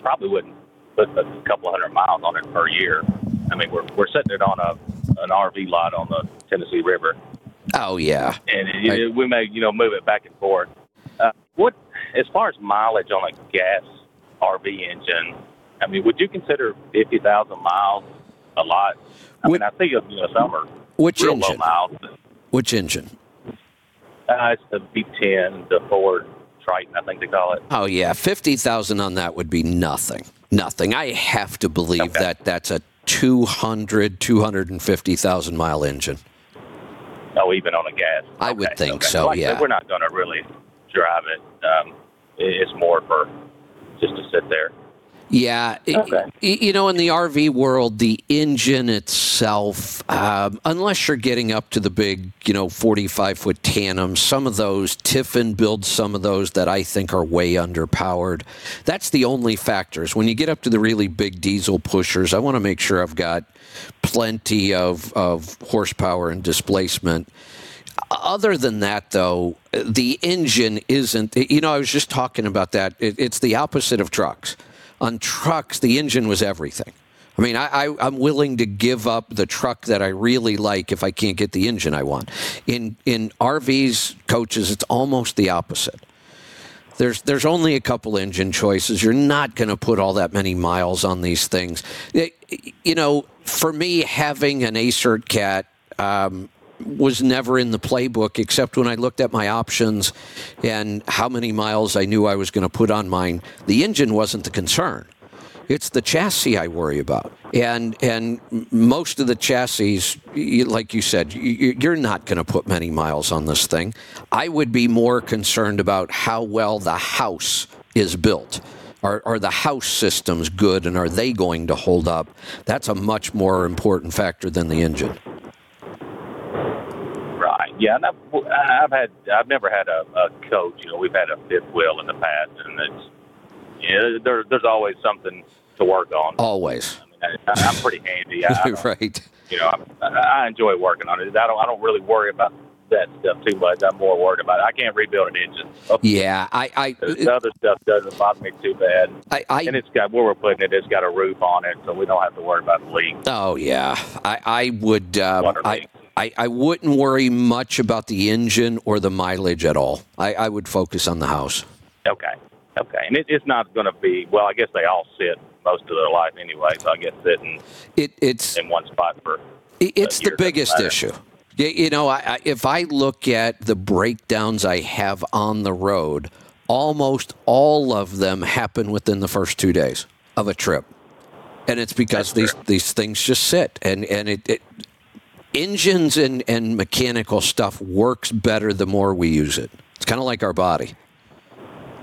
probably wouldn't put a couple hundred miles on it per year. I mean, we're we're setting it on a an RV lot on the Tennessee River, Oh yeah. and it, we may you know move it back and forth. Uh, what as far as mileage on a gas RV engine? I mean, would you consider fifty thousand miles a lot. I Which- mean, I see them, you know, some are Which real engine? low miles. Which engine? uh, it's the V10, the Ford Triton, I think they call it. Oh yeah, fifty thousand on that would be nothing. Nothing. I have to believe Okay. that that's a 200, 250,000 mile engine. Oh, even on a gas. I would think okay. so, Like yeah. We're not going to really drive it. Um, it- it's more for just to sit there. Yeah, Okay. you know, in the RV world, the engine itself, um, unless you're getting up to the big, you know, 45 foot tandems, some of those, Tiffin builds some of those that I think are way underpowered. That's the only factors. When you get up to the really big diesel pushers, I want to make sure I've got plenty of, of horsepower and displacement. Other than that, though, the engine isn't. You know, I was just talking about that. It, it's the opposite of trucks. On trucks, the engine was everything. I mean, I, I'm willing to give up the truck that I really like if I can't get the engine I want. In in RVs, coaches, it's almost the opposite. There's there's only a couple engine choices. You're not going to put all that many miles on these things. You know, for me, having an Acert Cat um, was never in the playbook, except when I looked at my options and how many miles I knew I was going to put on mine. The engine wasn't the concern. It's the chassis I worry about, and and most of the chassis, like you said, you're not going to put many miles on this thing. I would be more concerned about how well the house is built. Are, are the house systems good, and are they going to hold up? That's a much more important factor than the engine. Yeah. And I've, I've had, I've never had a, a coach. You know, we've had a fifth wheel in the past, and it's, yeah, there, there's always something to work on. Always, I mean, I, I'm pretty handy. I, right? you know, I, I enjoy working on it. I don't, I don't really worry about that stuff too much. I'm more worried about it. I can't rebuild an engine. Yeah, I, I The other stuff doesn't bother me too bad. I, I, And it's got where we're putting it. It's got a roof on it, so we don't have to worry about the leak. Oh yeah, I, I would. Um, I. I I wouldn't worry much about the engine or the mileage at all. I, I would focus on the house. Okay. Okay. And it, it's not going to be. Well, I guess they all sit most of their life anyway. So I guess sitting It it's in one spot for it- it's the biggest issue. You know, I, I, if I look at the breakdowns I have on the road, almost all of them happen within the first two days of a trip, and it's because That's these fair. these things just sit and and it. it Engines and, and mechanical stuff works better the more we use it. It's kind of like our body.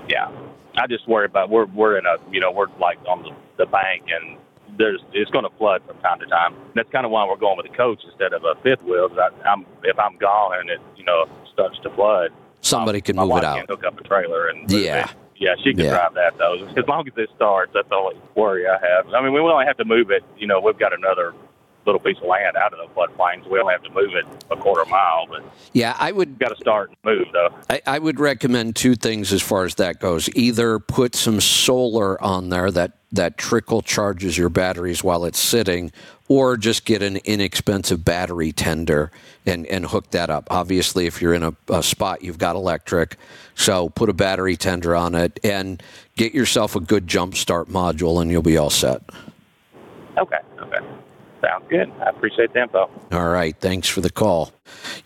yeah. I just worry about we're we're in a you know we're like on the, the bank and there's it's going to flood from time to time. That's kind of why we're going with a coach instead of a fifth wheel. I, I'm if I'm gone and it you know starts to flood, Somebody can move it out. Can hook up a trailer and Yeah. it. Yeah, she can Yeah. drive that though. As long as it starts, that's the only worry I have. I mean, we only have to move it. You know, we've got another little piece of land out of the floodplain, so we only have to move it a quarter mile. But Yeah, I would got to start and move though. I, I would recommend two things as far as that goes. Either put some solar on there that, that trickle charges your batteries while it's sitting, or just get an inexpensive battery tender and, and hook that up. Obviously, if you're in a, a spot you've got electric, so put a battery tender on it and get yourself a good jump start module, and you'll be all set. Okay, okay, sounds good. I appreciate the info. All right. Thanks for the call.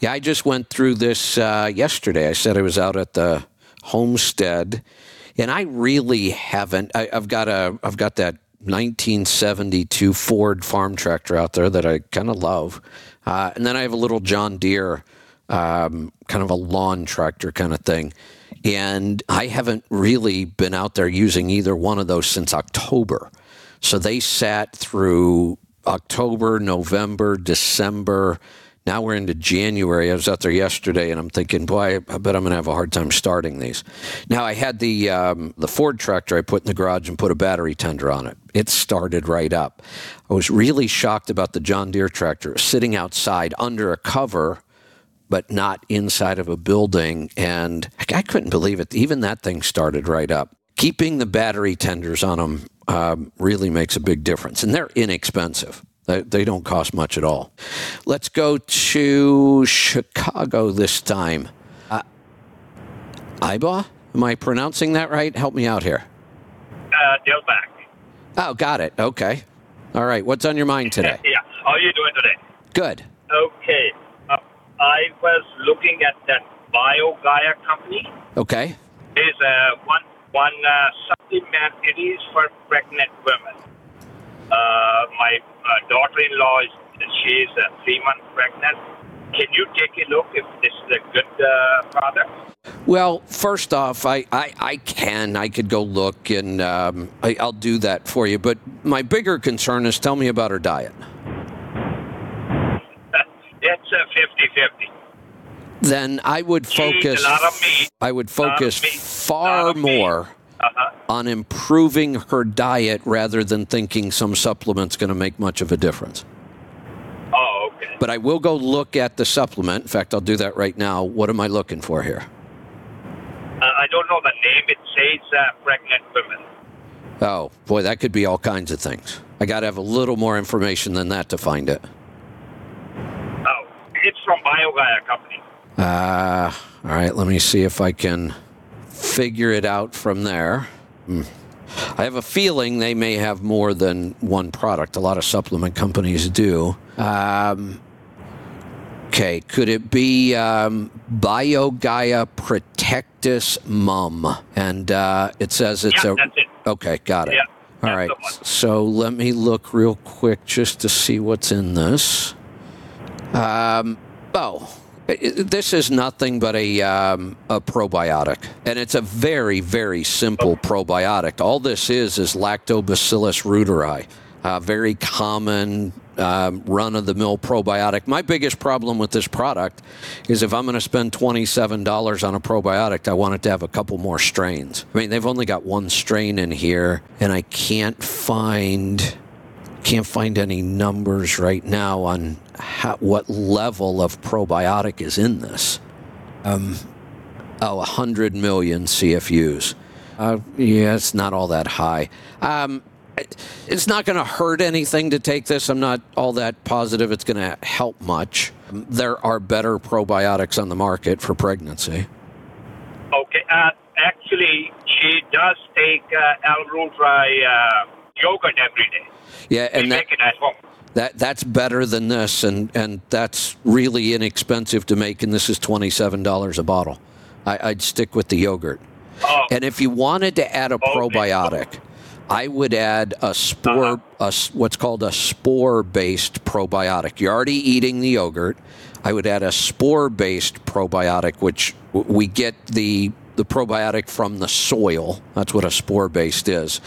Yeah, I just went through this uh, yesterday. I said I was out at the homestead, and I really haven't. I, I've got a. I've got that 1972 Ford farm tractor out there that I kind of love, uh, and then I have a little John Deere, um, kind of a lawn tractor kind of thing. And I haven't really been out there using either one of those since October. So they sat through October, November, December. Now we're into January. I was out there yesterday, and I'm thinking, boy, I bet I'm going to have a hard time starting these. Now I had the um, the Ford tractor I put in the garage and put a battery tender on it. It started right up. I was really shocked about the John Deere tractor sitting outside under a cover but not inside of a building. And I couldn't believe it. Even that thing started right up. Keeping the battery tenders on them um, really makes a big difference, and they're inexpensive. They, they don't cost much at all. Let's go to Chicago this time. Uh, Iba, am I pronouncing that right? Help me out here. Uh, Dale's back. Oh, got it. Okay. All right. What's on your mind today? Yeah. How are you doing today? Good. Okay. Uh, I was looking at that BioGaia company. Okay. There's uh, one one uh, supplement. It is for pregnant women. Uh, my uh, daughter-in-law is she's uh, three months pregnant. Can you take a look if this is a good uh, product? Well, first off, I, I, I can. I could go look and um, I, I'll do that for you. But my bigger concern is tell me about her diet. It's a 50-50. Then I would She focus. a lot of meat. I would focus far more Uh-huh. on improving her diet rather than thinking some supplement's going to make much of a difference. Oh, okay. But I will go look at the supplement. In fact, I'll do that right now. What am I looking for here? Uh, I don't know the name. It says uh, pregnant women. Oh, boy, that could be all kinds of things. I got to have a little more information than that to find it. Oh, it's from BioGaia company. Uh, all right, let me see if I can figure it out from there. I have a feeling they may have more than one product. A lot of supplement companies do. Um, okay, could it be um, BioGaia Protectis Mum? And uh, it says it's Yeah, a. that's it. Okay, got it. Yeah, All that's right. the one. So let me look real quick just to see what's in this. Um, oh, i- i- this is nothing but a, um, a probiotic. And it's a very, very simple probiotic. All this is is Lactobacillus reuteri, a very common um, run of the mill probiotic. My biggest problem with this product is if I'm going to spend $27 on a probiotic, I want it to have a couple more strains. I mean, they've only got one strain in here, and I can't find can't find any numbers right now on how, what level of probiotic is in this. Um, oh, 100 million CFUs. Uh, yeah, it's not all that high. Um, it's not going to hurt anything to take this. I'm not all that positive it's going to help much. Um, There are better probiotics on the market for pregnancy. Okay. Uh, actually, she does take uh, L. reuteri uh, yogurt every day. Yeah, and that, make it at home. That that's better than this, and and that's really inexpensive to make. And this is twenty seven dollars a bottle. I, I'd stick with the yogurt. Oh, And if you wanted to add a oh, probiotic, I would add a spore, uh-huh. a s what's called a spore-based probiotic. You're already eating the yogurt. I would add a spore-based probiotic, which we get the the probiotic from the soil. That's what a spore-based is.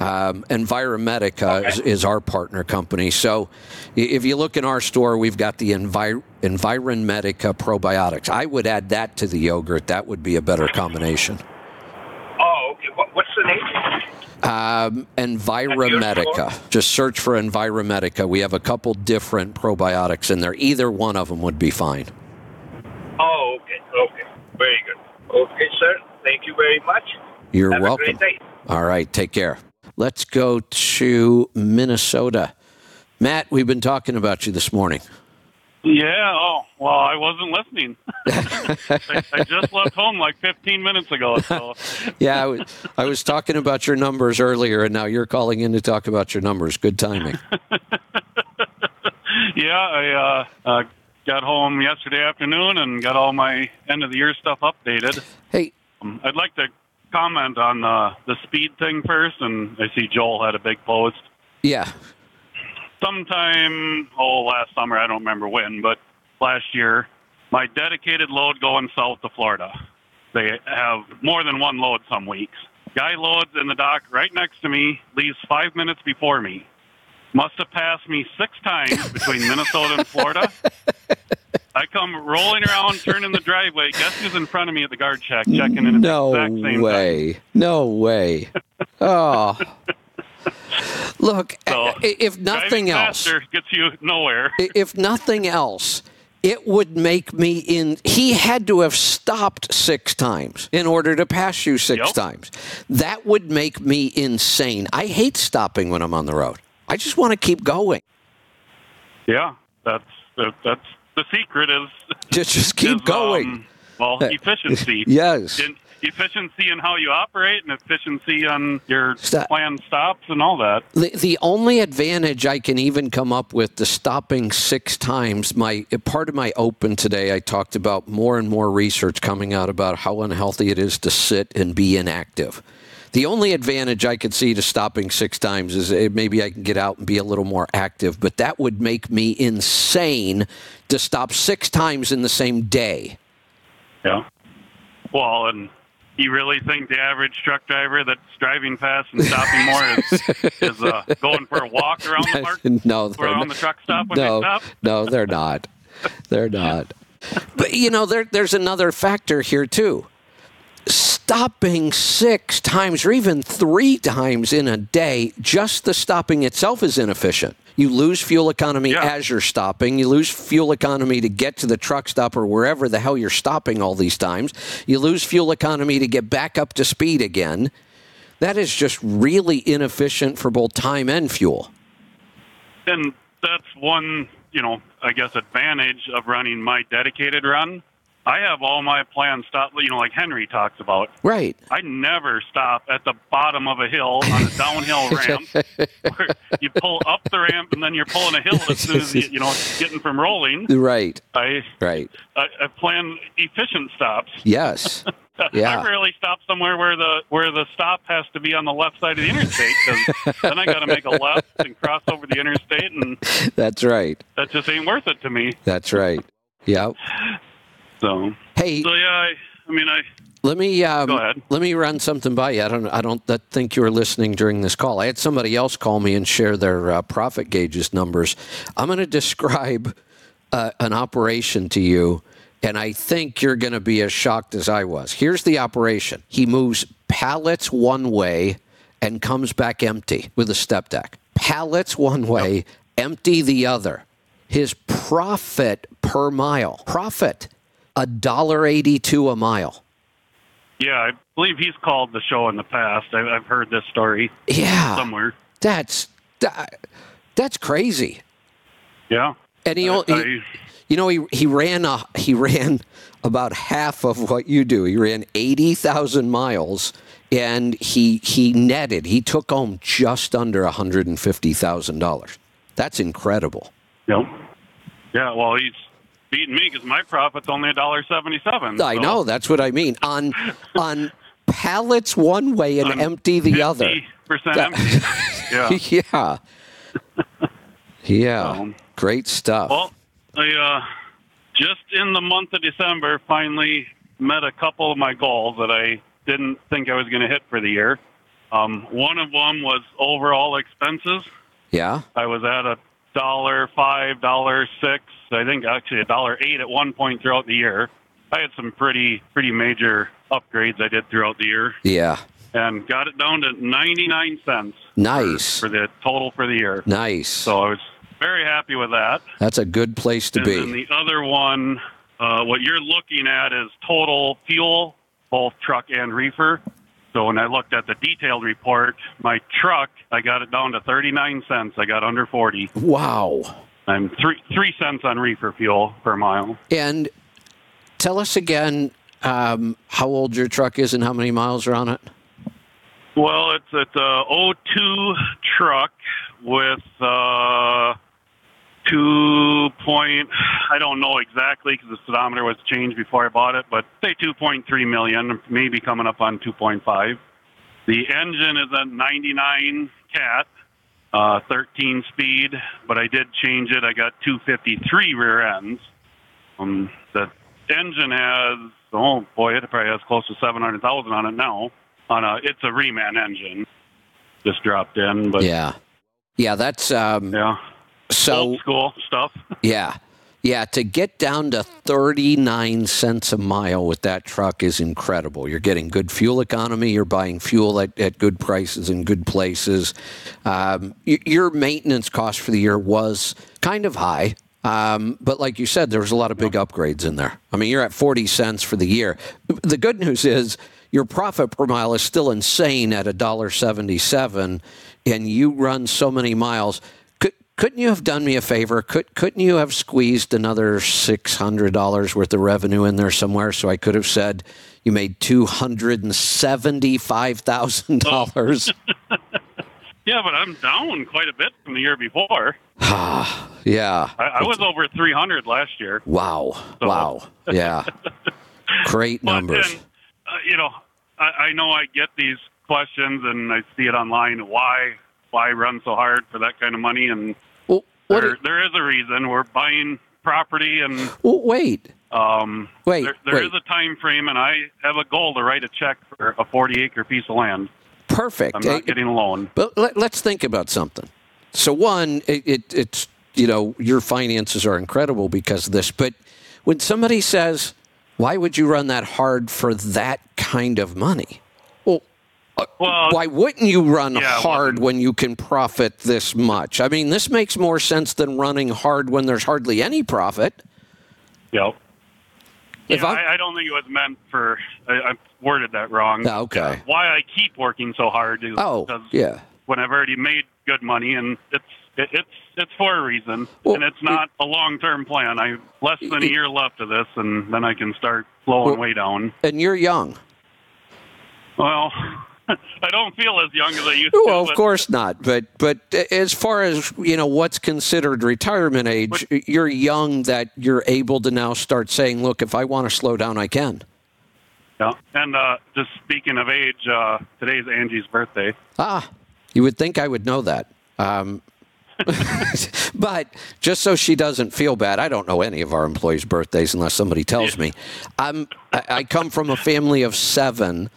Um, Enviromedica is, is our partner company. So if you look in our store, we've got the Envir- Enviromedica probiotics. I would add that to the yogurt. That would be a better combination. oh, okay. What, what's the name? Um, Enviromedica. Just search for Enviromedica. We have a couple different probiotics in there. Either one of them would be fine. Oh, okay. Okay. Very good. Okay, sir. Thank you very much. You're Have welcome. A great day. All right, take care. Let's go to Minnesota. Matt, we've been talking about you this morning. Yeah. Oh, well, I wasn't listening. I, I just left home like 15 minutes ago. So Yeah, I was, I was talking about your numbers earlier, and now you're calling in to talk about your numbers. Good timing. yeah, I uh, uh, got home yesterday afternoon and got all my end of the year stuff updated. Hey, Um, I'd like to comment on uh, the speed thing first, and I see Joel had a big post. yeah, sometime oh last summer i don't remember when but last year my dedicated load going south to florida. They have more than one load some weeks. Guy loads in the dock right next to me leaves five minutes before me. Must have passed me six times between minnesota and florida i come rolling around turning the driveway guess who's in front of me at the guard check checking in at no the exact same time way. No way. Oh. Look, So, if nothing else, gets you nowhere if nothing else, it would make me in. He had to have stopped six times in order to pass you six Yep. times. That would make me insane. I hate stopping when I'm on the road. I just want to keep going. Yeah, that's that, that's the secret is Just, just keep is, going. um, well, efficiency. Yes. And efficiency in how you operate and efficiency on your Stop. planned stops and all that. The, the only advantage I can even come up with to stopping six times, my part of my open today, I talked about more and more research coming out about how unhealthy it is to sit and be inactive. The only advantage I could see to stopping six times is eh, maybe I can get out and be a little more active, but that would make me insane to stop six times in the same day. Yeah. Well, and you really think the average truck driver that's driving fast and stopping more is, is uh, going for a walk around the park? no, around the truck stop when no, they stop? no, they're not. They're not. But you know, there, there's another factor here too. Stopping six times or even three times in a day, just the stopping itself is inefficient. You lose fuel economy as you're stopping. You lose fuel economy to get to the truck stop or wherever the hell you're stopping all these times. You lose fuel economy to get back up to speed again. That is just really inefficient for both time and fuel. And that's one, you know, I guess advantage of running my dedicated run. I have all my plans stop, you know, like Henry talks about. Right. I never stop at the bottom of a hill on a downhill ramp where you pull up the ramp and then you're pulling a hill as soon as you, you know, getting from rolling. Right. I, Right. I, I plan efficient stops. Yes. Yeah. I rarely stop somewhere where the where the stop has to be on the left side of the interstate because then I got to make a left and cross over the interstate, and That's right. that just ain't worth it to me. That's right. Yeah. So hey, so yeah, I, I mean, I Let me um, Go ahead. let me run something by you. I don't I don't think you were listening during this call. I had somebody else call me and share their uh, profit gauges numbers. I'm going to describe uh, an operation to you, and I think you're going to be as shocked as I was. Here's the operation. He moves pallets one way and comes back empty with a step deck. Pallets one way, empty the other. His profit per mile, profit, a dollar eighty-two a mile. yeah, I believe he's called the show in the past. I, I've heard this story. Yeah. somewhere. That's that, that's crazy. Yeah, And he, I- he you know, he he ran a, he ran about half of what you do. He ran eighty thousand miles, and he he netted. He took home just under hundred and fifty thousand dollars. That's incredible. Yep. Yeah, well, he's beating me because my profit's only a dollar seventy-seven. I know. That's what I mean. On on pallets one way and empty the other. percent empty. Yeah. yeah. Yeah. Great stuff. Well, I uh, just in the month of December finally met a couple of my goals that I didn't think I was going to hit for the year. Um, one of them was overall expenses. yeah. I was at a dollar five, dollar six. I think actually a dollar eight at one point throughout the year. I had some pretty pretty major upgrades I did throughout the year, Yeah. and got it down to ninety nine cents Nice. for the total for the year. Nice. So I was very happy with that. That's a good place to be. and the other one, uh, what you're looking at is total fuel, both truck and reefer. So when I looked at the detailed report, my truck, I got it down to 39 cents. I got under 40. Wow. I'm three three cents on reefer fuel per mile. And tell us again um, how old your truck is and how many miles are on it. Well, it's it's a 02 truck with uh, two point. I don't know exactly because the speedometer was changed before I bought it, but say 2.3 million, maybe coming up on 2.5. The engine is a 99 cat, uh, 13 speed, but I did change it. I got 253 rear ends. Um, the engine has oh boy, it probably has close to 700,000 on it now. On a, it's a reman engine, just dropped in, but yeah, yeah, that's um, yeah. So Old school stuff. yeah, yeah. To get down to thirty nine cents a mile with that truck is incredible. You're getting good fuel economy. You're buying fuel at, at good prices in good places. Um, your maintenance cost for the year was kind of high. Um, but like you said, there was a lot of big upgrades in there. I mean, you're at 40 cents for the year. The good news is your profit per mile is still insane at $1.77, and you run so many miles. Could, couldn't you have done me a favor? Could couldn't you have squeezed another six hundred dollars worth of revenue in there somewhere so I could have said you made two hundred and seventy five thousand dollars? Yeah, but I'm down quite a bit from the year before. yeah. I, I was over 300 last year. Wow. Wow. Yeah. Great numbers. And, uh, you know, I, I know I get these questions and I see it online. Why why run so hard for that kind of money? And well, there, there is a reason. We're buying property and. Well, wait. Um, wait. There, there wait. is a time frame, and I have a goal to write a check for a 40 acre piece of land. Perfect. I'm not getting a loan. But let, us think about something. So one, it, it, it's you know your finances are incredible because of this. But when somebody says, "Why would you run that hard for that kind of money?" Well, uh, why wouldn't you run yeah, it hard when you can profit this much? I mean, this makes more sense than running hard when there's hardly any profit. Yep. If yeah, I, I don't think it was meant for. I, I worded that wrong. Ah, okay. Why I keep working so hard is Oh, because yeah. when I've already made good money, and it's it, it's it's for a reason, Well, and it's not a long term plan. I less than a year left of this, and then I can start slowing Well- way down. And you're young. Well, I don't feel as young as I used to. Well, of course not. But but as far as you know, what's considered retirement age, you're young that you're able to now start saying, "Look, if I want to slow down, I can." Yeah. And uh, just speaking of age, uh, today's Angie's birthday. Ah, you would think I would know that. Um, but just so she doesn't feel bad, I don't know any of our employees' birthdays unless somebody tells me. I'm, I, I come from a family of seven,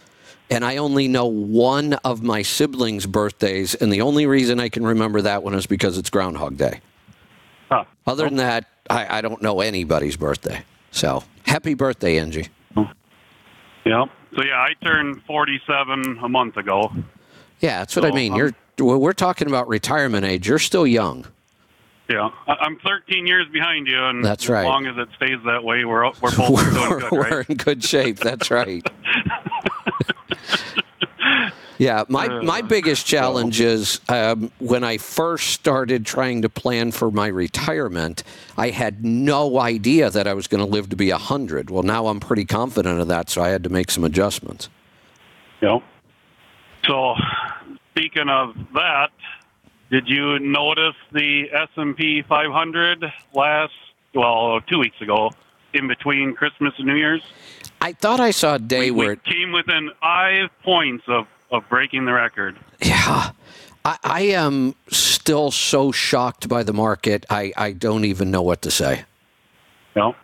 and I only know one of my siblings' birthdays, and the only reason I can remember that one is because it's Groundhog Day. Huh. Other than that, I, I don't know anybody's birthday. So happy birthday, Angie. Yeah. So yeah, I turned 47 a month ago. Yeah, that's what I mean. um, You're we're talking about retirement age. You're still young. Yeah, I'm 13 years behind you, and That's right. as long as it stays that way, we're we're both doing we're, good, we're right? in good shape. That's right. yeah, my Uh, my biggest challenge is um, when I first started trying to plan for my retirement, I had no idea that I was going to live to be hundred. Well, now I'm pretty confident of that, so I had to make some adjustments. Yeah. So, speaking of that, did you notice the S&P 500 last well two weeks ago, in between Christmas and New Year's? I thought I saw a day We where it, came within five points of of breaking the record. yeah. I, I am still so shocked by the market. I, I don't even know what to say. No.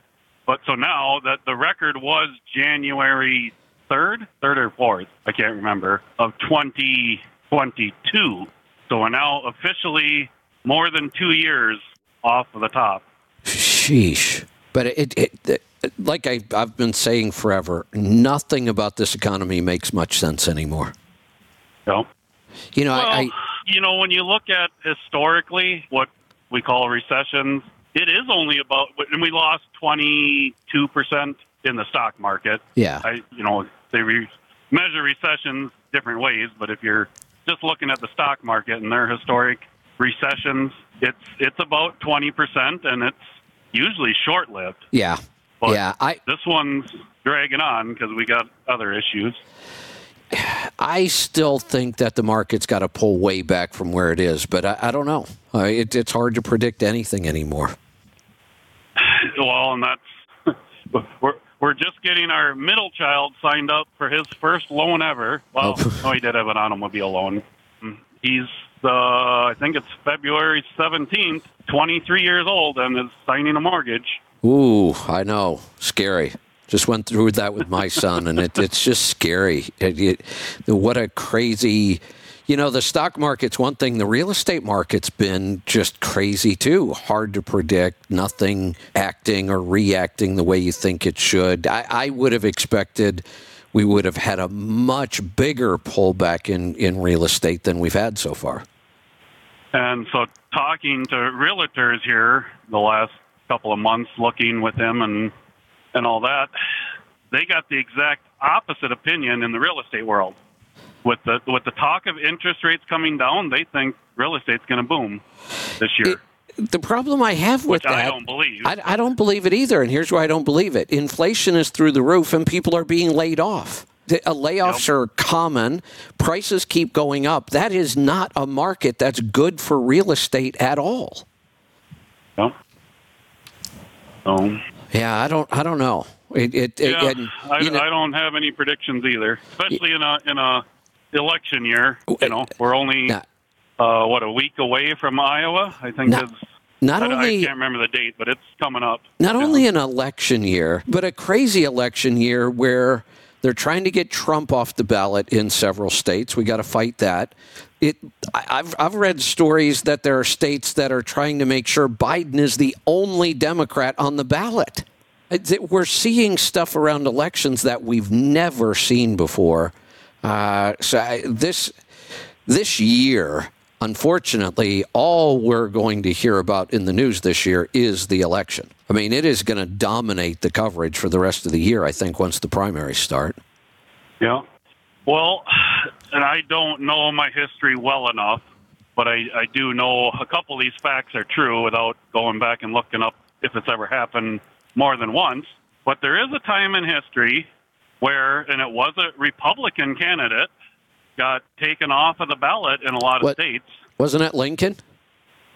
But so now that the record was January 3rd, 3rd or 4th, I can't remember, of 2022. So we're now officially more than two years off of the top. Sheesh. But it, it, it like I, I've been saying forever, nothing about this economy makes much sense anymore. No. You know, Well, I, I you know, when you look at historically what we call recessions, it is only about, and we lost 22% in the stock market. yeah, I, you know, they re- measure recessions different ways, but if you're just looking at the stock market and their historic recessions, it's it's about 20%, and it's usually short-lived. yeah, But yeah. I, this one's dragging on because we got other issues. I still think that the market's got to pull way back from where it is, but I, I don't know. Uh, it, it's hard to predict anything anymore. Well, and that's we're we're just getting our middle child signed up for his first loan ever. Well, Oh. no, he did have an automobile loan. He's uh, I think it's February seventeenth, twenty three years old, and is signing a mortgage. Ooh, I know. Scary. Just went through that with my son, and it, it's just scary. It, it, what a crazy. You know, the stock market's one thing. The real estate market's been just crazy too. Hard to predict. Nothing acting or reacting the way you think it should. I, I would have expected we would have had a much bigger pullback in, in real estate than we've had so far. And so, talking to realtors here the last couple of months, looking with them and and all that, they got the exact opposite opinion in the real estate world. with the with the talk of interest rates coming down, they think real estate's going to boom this year. The problem I have with Which I that, don't believe. I, I don't believe it either, and here's why I don't believe it. Inflation is through the roof, and people are being laid off. The, uh, layoffs are common. Prices keep going up. That is not a market that's good for real estate at all. No. So, Yeah, I don't. I don't know. It. it, it yeah, and, I, know- I don't have any predictions either, especially in a in a election year. You know, we're only uh, what a week away from Iowa. I think Not- not I, only- I can't remember the date, but it's coming up. not only an election year, but a crazy election year where they're trying to get Trump off the ballot in several states. We got to fight that. It, I've, I've read stories that there are states that are trying to make sure Biden is the only Democrat on the ballot. We're seeing stuff around elections that we've never seen before. Uh, so I, this this year, unfortunately, all we're going to hear about in the news this year is the election. I mean, it is going to dominate the coverage for the rest of the year, I think, once the primaries start. Yeah. Well, and I don't know my history well enough, but I, I do know a couple of these facts are true without going back and looking up if it's ever happened more than once. But there is a time in history where, and it was a Republican candidate, got taken off of the ballot in a lot of What? states. Wasn't it Lincoln?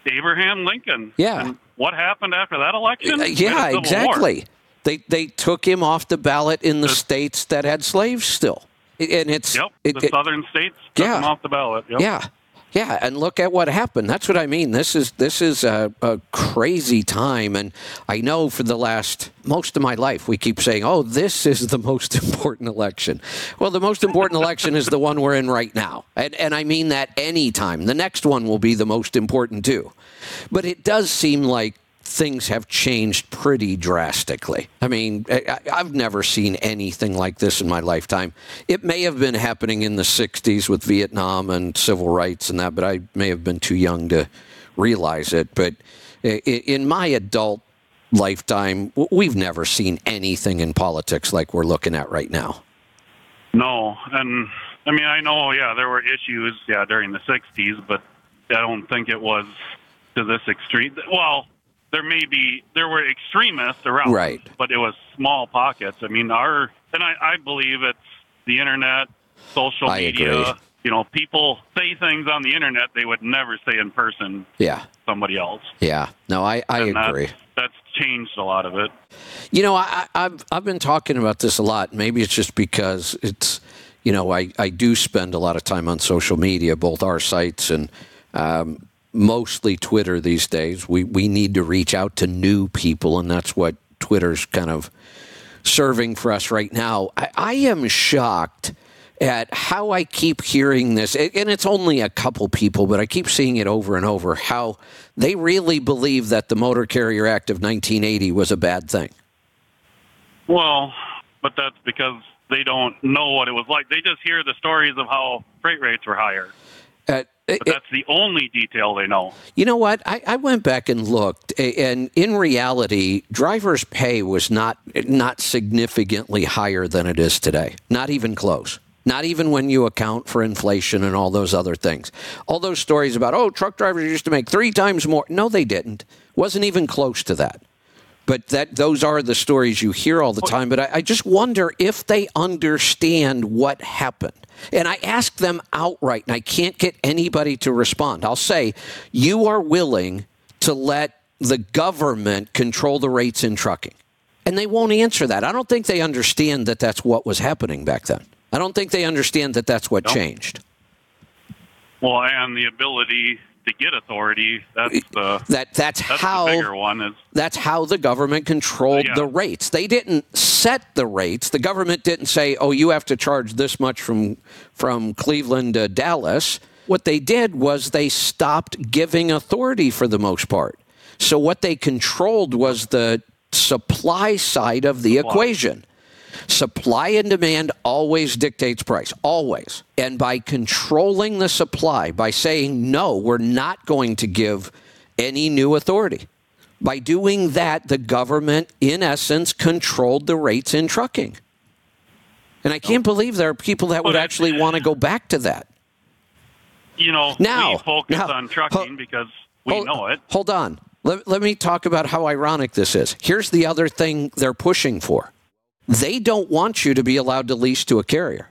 Abraham Lincoln. Yeah. And what happened after that election? Uh, We had a yeah, civil war. exactly. They they took him off the ballot in the states that had slaves still, and it's Yep. it- the it- southern states took Yeah. him off the ballot. Yep. Yeah, yeah, and look at what happened. That's what I mean. This is this is a, a crazy time, and I know for the last most of my life we keep saying, "Oh, this is the most important election." Well, the most important election is the one we're in right now, and and I mean that any time. The next one will be the most important too, but it does seem like things have changed pretty drastically. I mean, I, I've never seen anything like this in my lifetime. It may have been happening in the 60s with Vietnam and civil rights and that, but I may have been too young to realize it. But in my adult lifetime, we've never seen anything in politics like we're looking at right now. No, and I mean I know, yeah, there were issues, yeah, during the '60s, but I don't think it was to this extreme. Well, there may be there were extremists around, Right. But it was small pockets. I mean, our and I, I believe it's the internet, social I media. agree. You know, people say things on the internet they would never say in person. Yeah. Somebody else. Yeah. No, I, I And agree. That's changed a lot of it. You know, I, I- I've I've been talking about this a lot. Maybe it's just because it's, you know, I, I do spend a lot of time on social media, both our sites and um, mostly Twitter these days. We we need to reach out to new people, and that's what Twitter's kind of serving for us right now. I, I am shocked at how I keep hearing this, and it's only a couple people, but I keep seeing it over and over. How they really believe that the Motor Carrier Act of 1980 was a bad thing. Well, but that's because they don't know what it was like. They just hear the stories of how freight rates were higher. But that's the only detail they know. You know what? I, I went back and looked, and in reality, drivers' pay was not not significantly higher than it is today. Not even close. Not even when you account for inflation and all those other things. All those stories about oh, truck drivers used to make three times more. No, they didn't. Wasn't even close to that. But that those are the stories you hear all the time. But I, I just wonder if they understand what happened. And I ask them outright, and I can't get anybody to respond. I'll say, you are willing to let the government control the rates in trucking. And they won't answer that. I don't think they understand that that's what was happening back then. I don't think they understand that that's what changed. Well, and the ability to get authority. That's the That that's, that's how the bigger one. Is That's how the government controlled Yeah. the rates. They didn't set the rates. The government didn't say, "Oh, you have to charge this much from from Cleveland to Dallas." What they did was they stopped giving authority for the most part. So what they controlled was the supply side of the equation. Supply and demand always dictates price, always. And by controlling the supply, by saying, no, we're not going to give any new authority, by doing that, the government, in essence, controlled the rates in trucking. And I can't believe there are people that would actually want to go back to that. You know, Now- we focus now- on trucking because we hold, know it. Hold on. Let, let me talk about how ironic this is. Here's the other thing they're pushing for they don't want you to be allowed to lease to a carrier.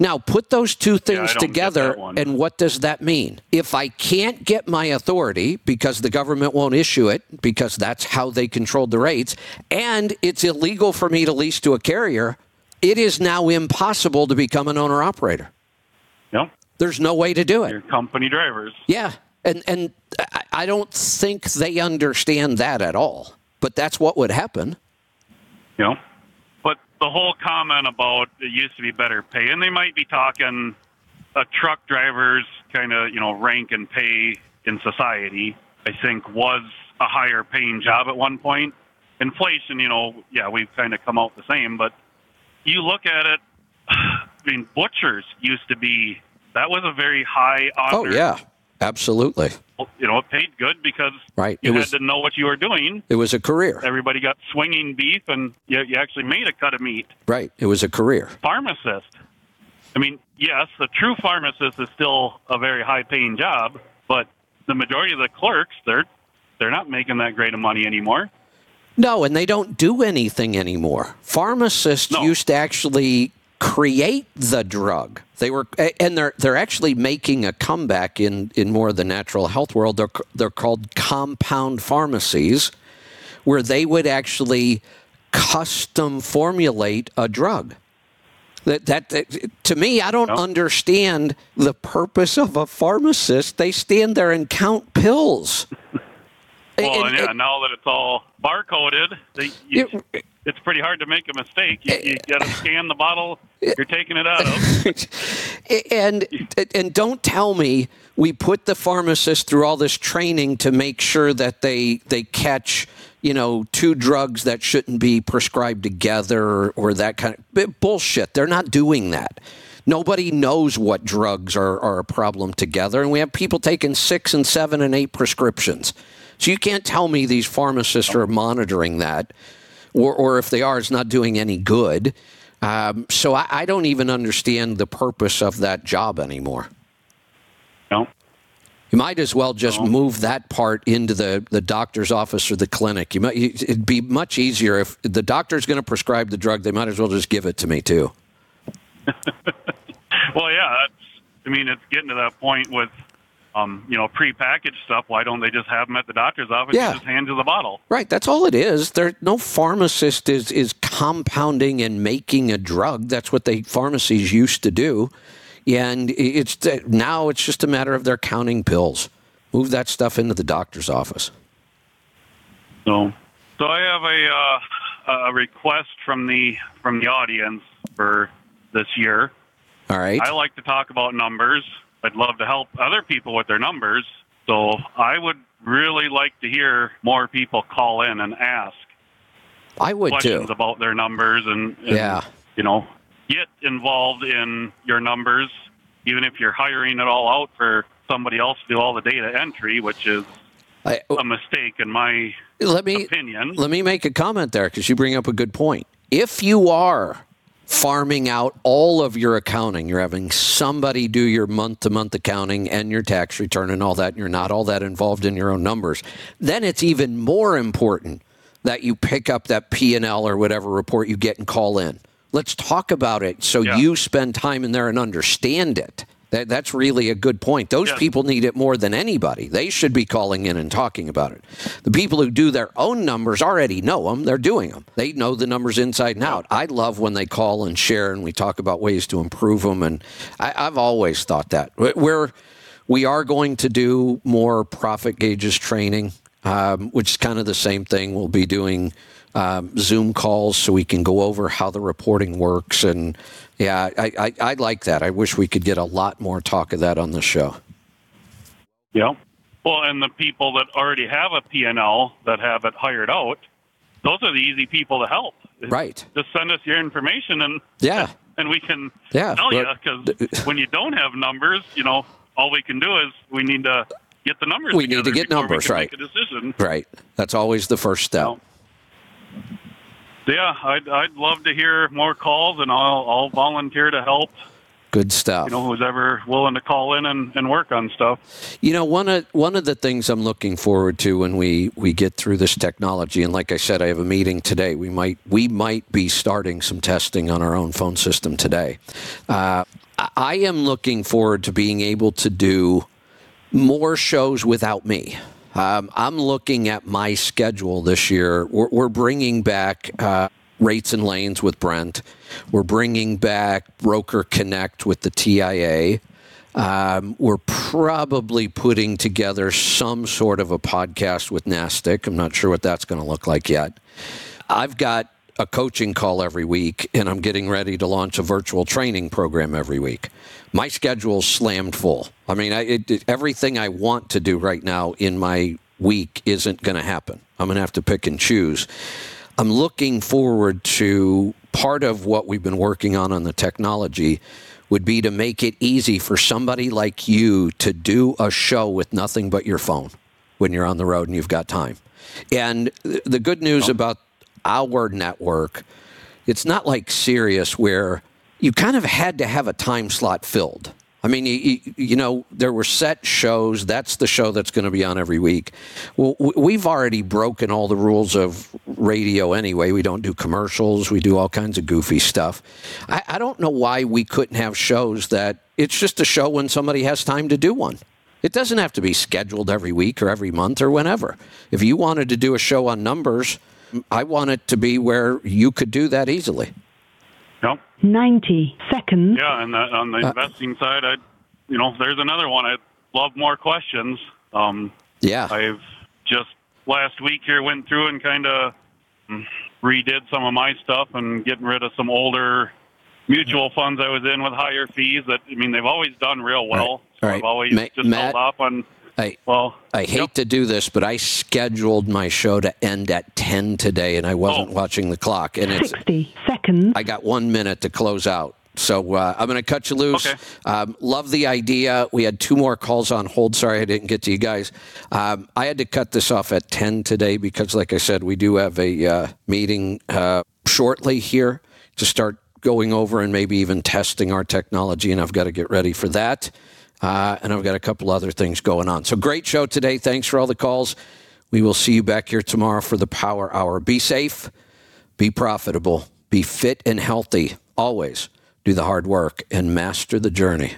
Now, put those two things don't together, and what does that mean? If I can't get my authority because the government won't issue it, because that's how they controlled the rates, and it's illegal for me to lease to a carrier, it is now impossible to become an owner operator. Yep. There's no way to do it. Your company drivers. Yeah, and and I- don't think they understand that at all. But that's what would happen. But the whole comment about it used to be better pay, and they might be talking a truck driver's kind of you know rank and pay in society. I think was a higher paying job at one point. Inflation, you know, yeah, we've kind of come out the same, but you look at it. I mean, butchers used to be that was a very high honor. Oh yeah, absolutely. You know, it paid good because Right. you It had was to know what you were doing. it was a career. Everybody got swinging beef, and you, you actually made a cut of meat. Right. It was a career. Pharmacist. I mean, yes, a true pharmacist is still a very high-paying job, but the majority of the clerks, they're they're not making that great of money anymore. No, and they don't do anything anymore. Pharmacists used to actually create the drug. They were, and they're they're actually making a comeback in in more of the natural health world. They're they're called compound pharmacies, where they would actually custom formulate a drug. That, that, that to me, I don't understand the purpose of a pharmacist. They stand there and count pills. Well, And- and, and- now that it's all barcoded, they, you, it's pretty hard to make a mistake. You, you eh, got to scan the bottle eh, you're taking it out of. Eh, and and don't tell me we put the pharmacist through all this training to make sure that they they catch you know two drugs that shouldn't be prescribed together or, or that kind of bullshit. They're not doing that. Nobody knows what drugs are, are a problem together, and we have people taking six and seven and eight prescriptions. So you can't tell me these pharmacists are monitoring that, or, or if they are, it's not doing any good. Um, so I, I don't even understand the purpose of that job anymore. No. You might as well just move that part into the, the doctor's office or the clinic. You might, it'd be much easier if the doctor's going to prescribe the drug. They might as well just give it to me too. Well, yeah, that's, I mean, it's getting to that point with, um, you know, prepackaged stuff. Why don't they just have them at the doctor's office Yeah. and just hand you the bottle? Right, that's all it is. There, no pharmacist is is compounding and making a drug. That's what they pharmacies used to do, and it's now it's just a matter of they're counting pills. Move that stuff into the doctor's office. So, so I have a uh, a request from the from the audience for this year. All right. I like to talk about numbers. I'd love to help other people with their numbers. So I would really like to hear more people call in and ask I would questions too. about their numbers and, and Yeah. you know get involved in your numbers, even if you're hiring it all out for somebody else to do all the data entry, which is I, oh. a mistake in my let me opinion. let me make a comment there because you bring up a good point. If you are farming out all of your accounting, you're having somebody do your month to month accounting and your tax return and all that, and you're not all that involved in your own numbers, then it's even more important that you pick up that P&L or whatever report you get and call in. Let's talk about it so you spend time in there and understand it. That, that's really a good point. Those people need it more than anybody. They should be calling in and talking about it. The people who do their own numbers already know them. They're doing them. They know the numbers inside and out. I love when they call and share and we talk about ways to improve them. And I, I've always thought that. We're, we are going to do more profit gauges training, um, which is kind of the same thing. We'll be doing um, Zoom calls so we can go over how the reporting works. And yeah, I, I, I like that. I wish we could get a lot more talk of that on the show. Yeah. Well, and the people that already have a P&L that have it hired out, those are the easy people to help. Right. Just send us your information and Yeah. and we can Yeah, tell you because when you don't have numbers, you know, all we can do is we need to get the numbers. We need to get numbers, right. Make a decision. Right. That's always the first step. Yeah, I'd I'd love to hear more calls, and I'll I'll volunteer to help. Good stuff. You know, who's ever willing to call in and, and work on stuff. You know, one of one of the things I'm looking forward to when we we get through this technology, and like I said, I have a meeting today. We might we might be starting some testing on our own phone system today. Uh, I am looking forward to being able to do more shows without me. Um, I'm looking at my schedule this year. We're, we're bringing back. Uh, rates and lanes with Brent. We're bringing back Broker Connect with the TIA. Um, we're probably putting together some sort of a podcast with NASTC. I'm not sure what that's going to look like yet. I've got a coaching call every week, and I'm getting ready to launch a virtual training program every week. My schedule's slammed full. I mean, I, it, everything I want to do right now in my week isn't going to happen. I'm going to have to pick and choose. I'm looking forward to part of what we've been working on on the technology would be to make it easy for somebody like you to do a show with nothing but your phone when you're on the road and you've got time. And the good news oh. about our network, it's not like Sirius where you kind of had to have a time slot filled. I mean, you, you, know, there were set shows. That's the show that's going to be on every week. Well, we've already broken all the rules of radio anyway. We don't do commercials. We do all kinds of goofy stuff. I, I don't know why we couldn't have shows that it's just a show when somebody has time to do one. It doesn't have to be scheduled every week or every month or whenever. If you wanted to do a show on numbers, I want it to be where you could do that easily. Yep. 90 seconds. Yeah, and on the uh, investing side, I, you know, there's another one. I'd love more questions. Um, yeah. I've just last week here went through and kind of redid some of my stuff and getting rid of some older mutual funds I was in with higher fees that, I mean, they've always done real well. All right. So I've always Ma- just Matt, held off on I, well, I hate yep. to do this, but I scheduled my show to end at 10 today, and I wasn't oh. watching the clock. And it's 60 seconds. I got one minute to close out. So uh, I'm going to cut you loose. Okay. Um, love the idea. We had two more calls on hold. Sorry I didn't get to you guys. Um, I had to cut this off at 10 today because, like I said, we do have a uh, meeting uh, shortly here to start going over and maybe even testing our technology, and I've got to get ready for that. Uh, and I've got a couple other things going on. So great show today. Thanks for all the calls. We will see you back here tomorrow for the Power Hour. Be safe, be profitable, be fit and healthy. Always do the hard work and master the journey.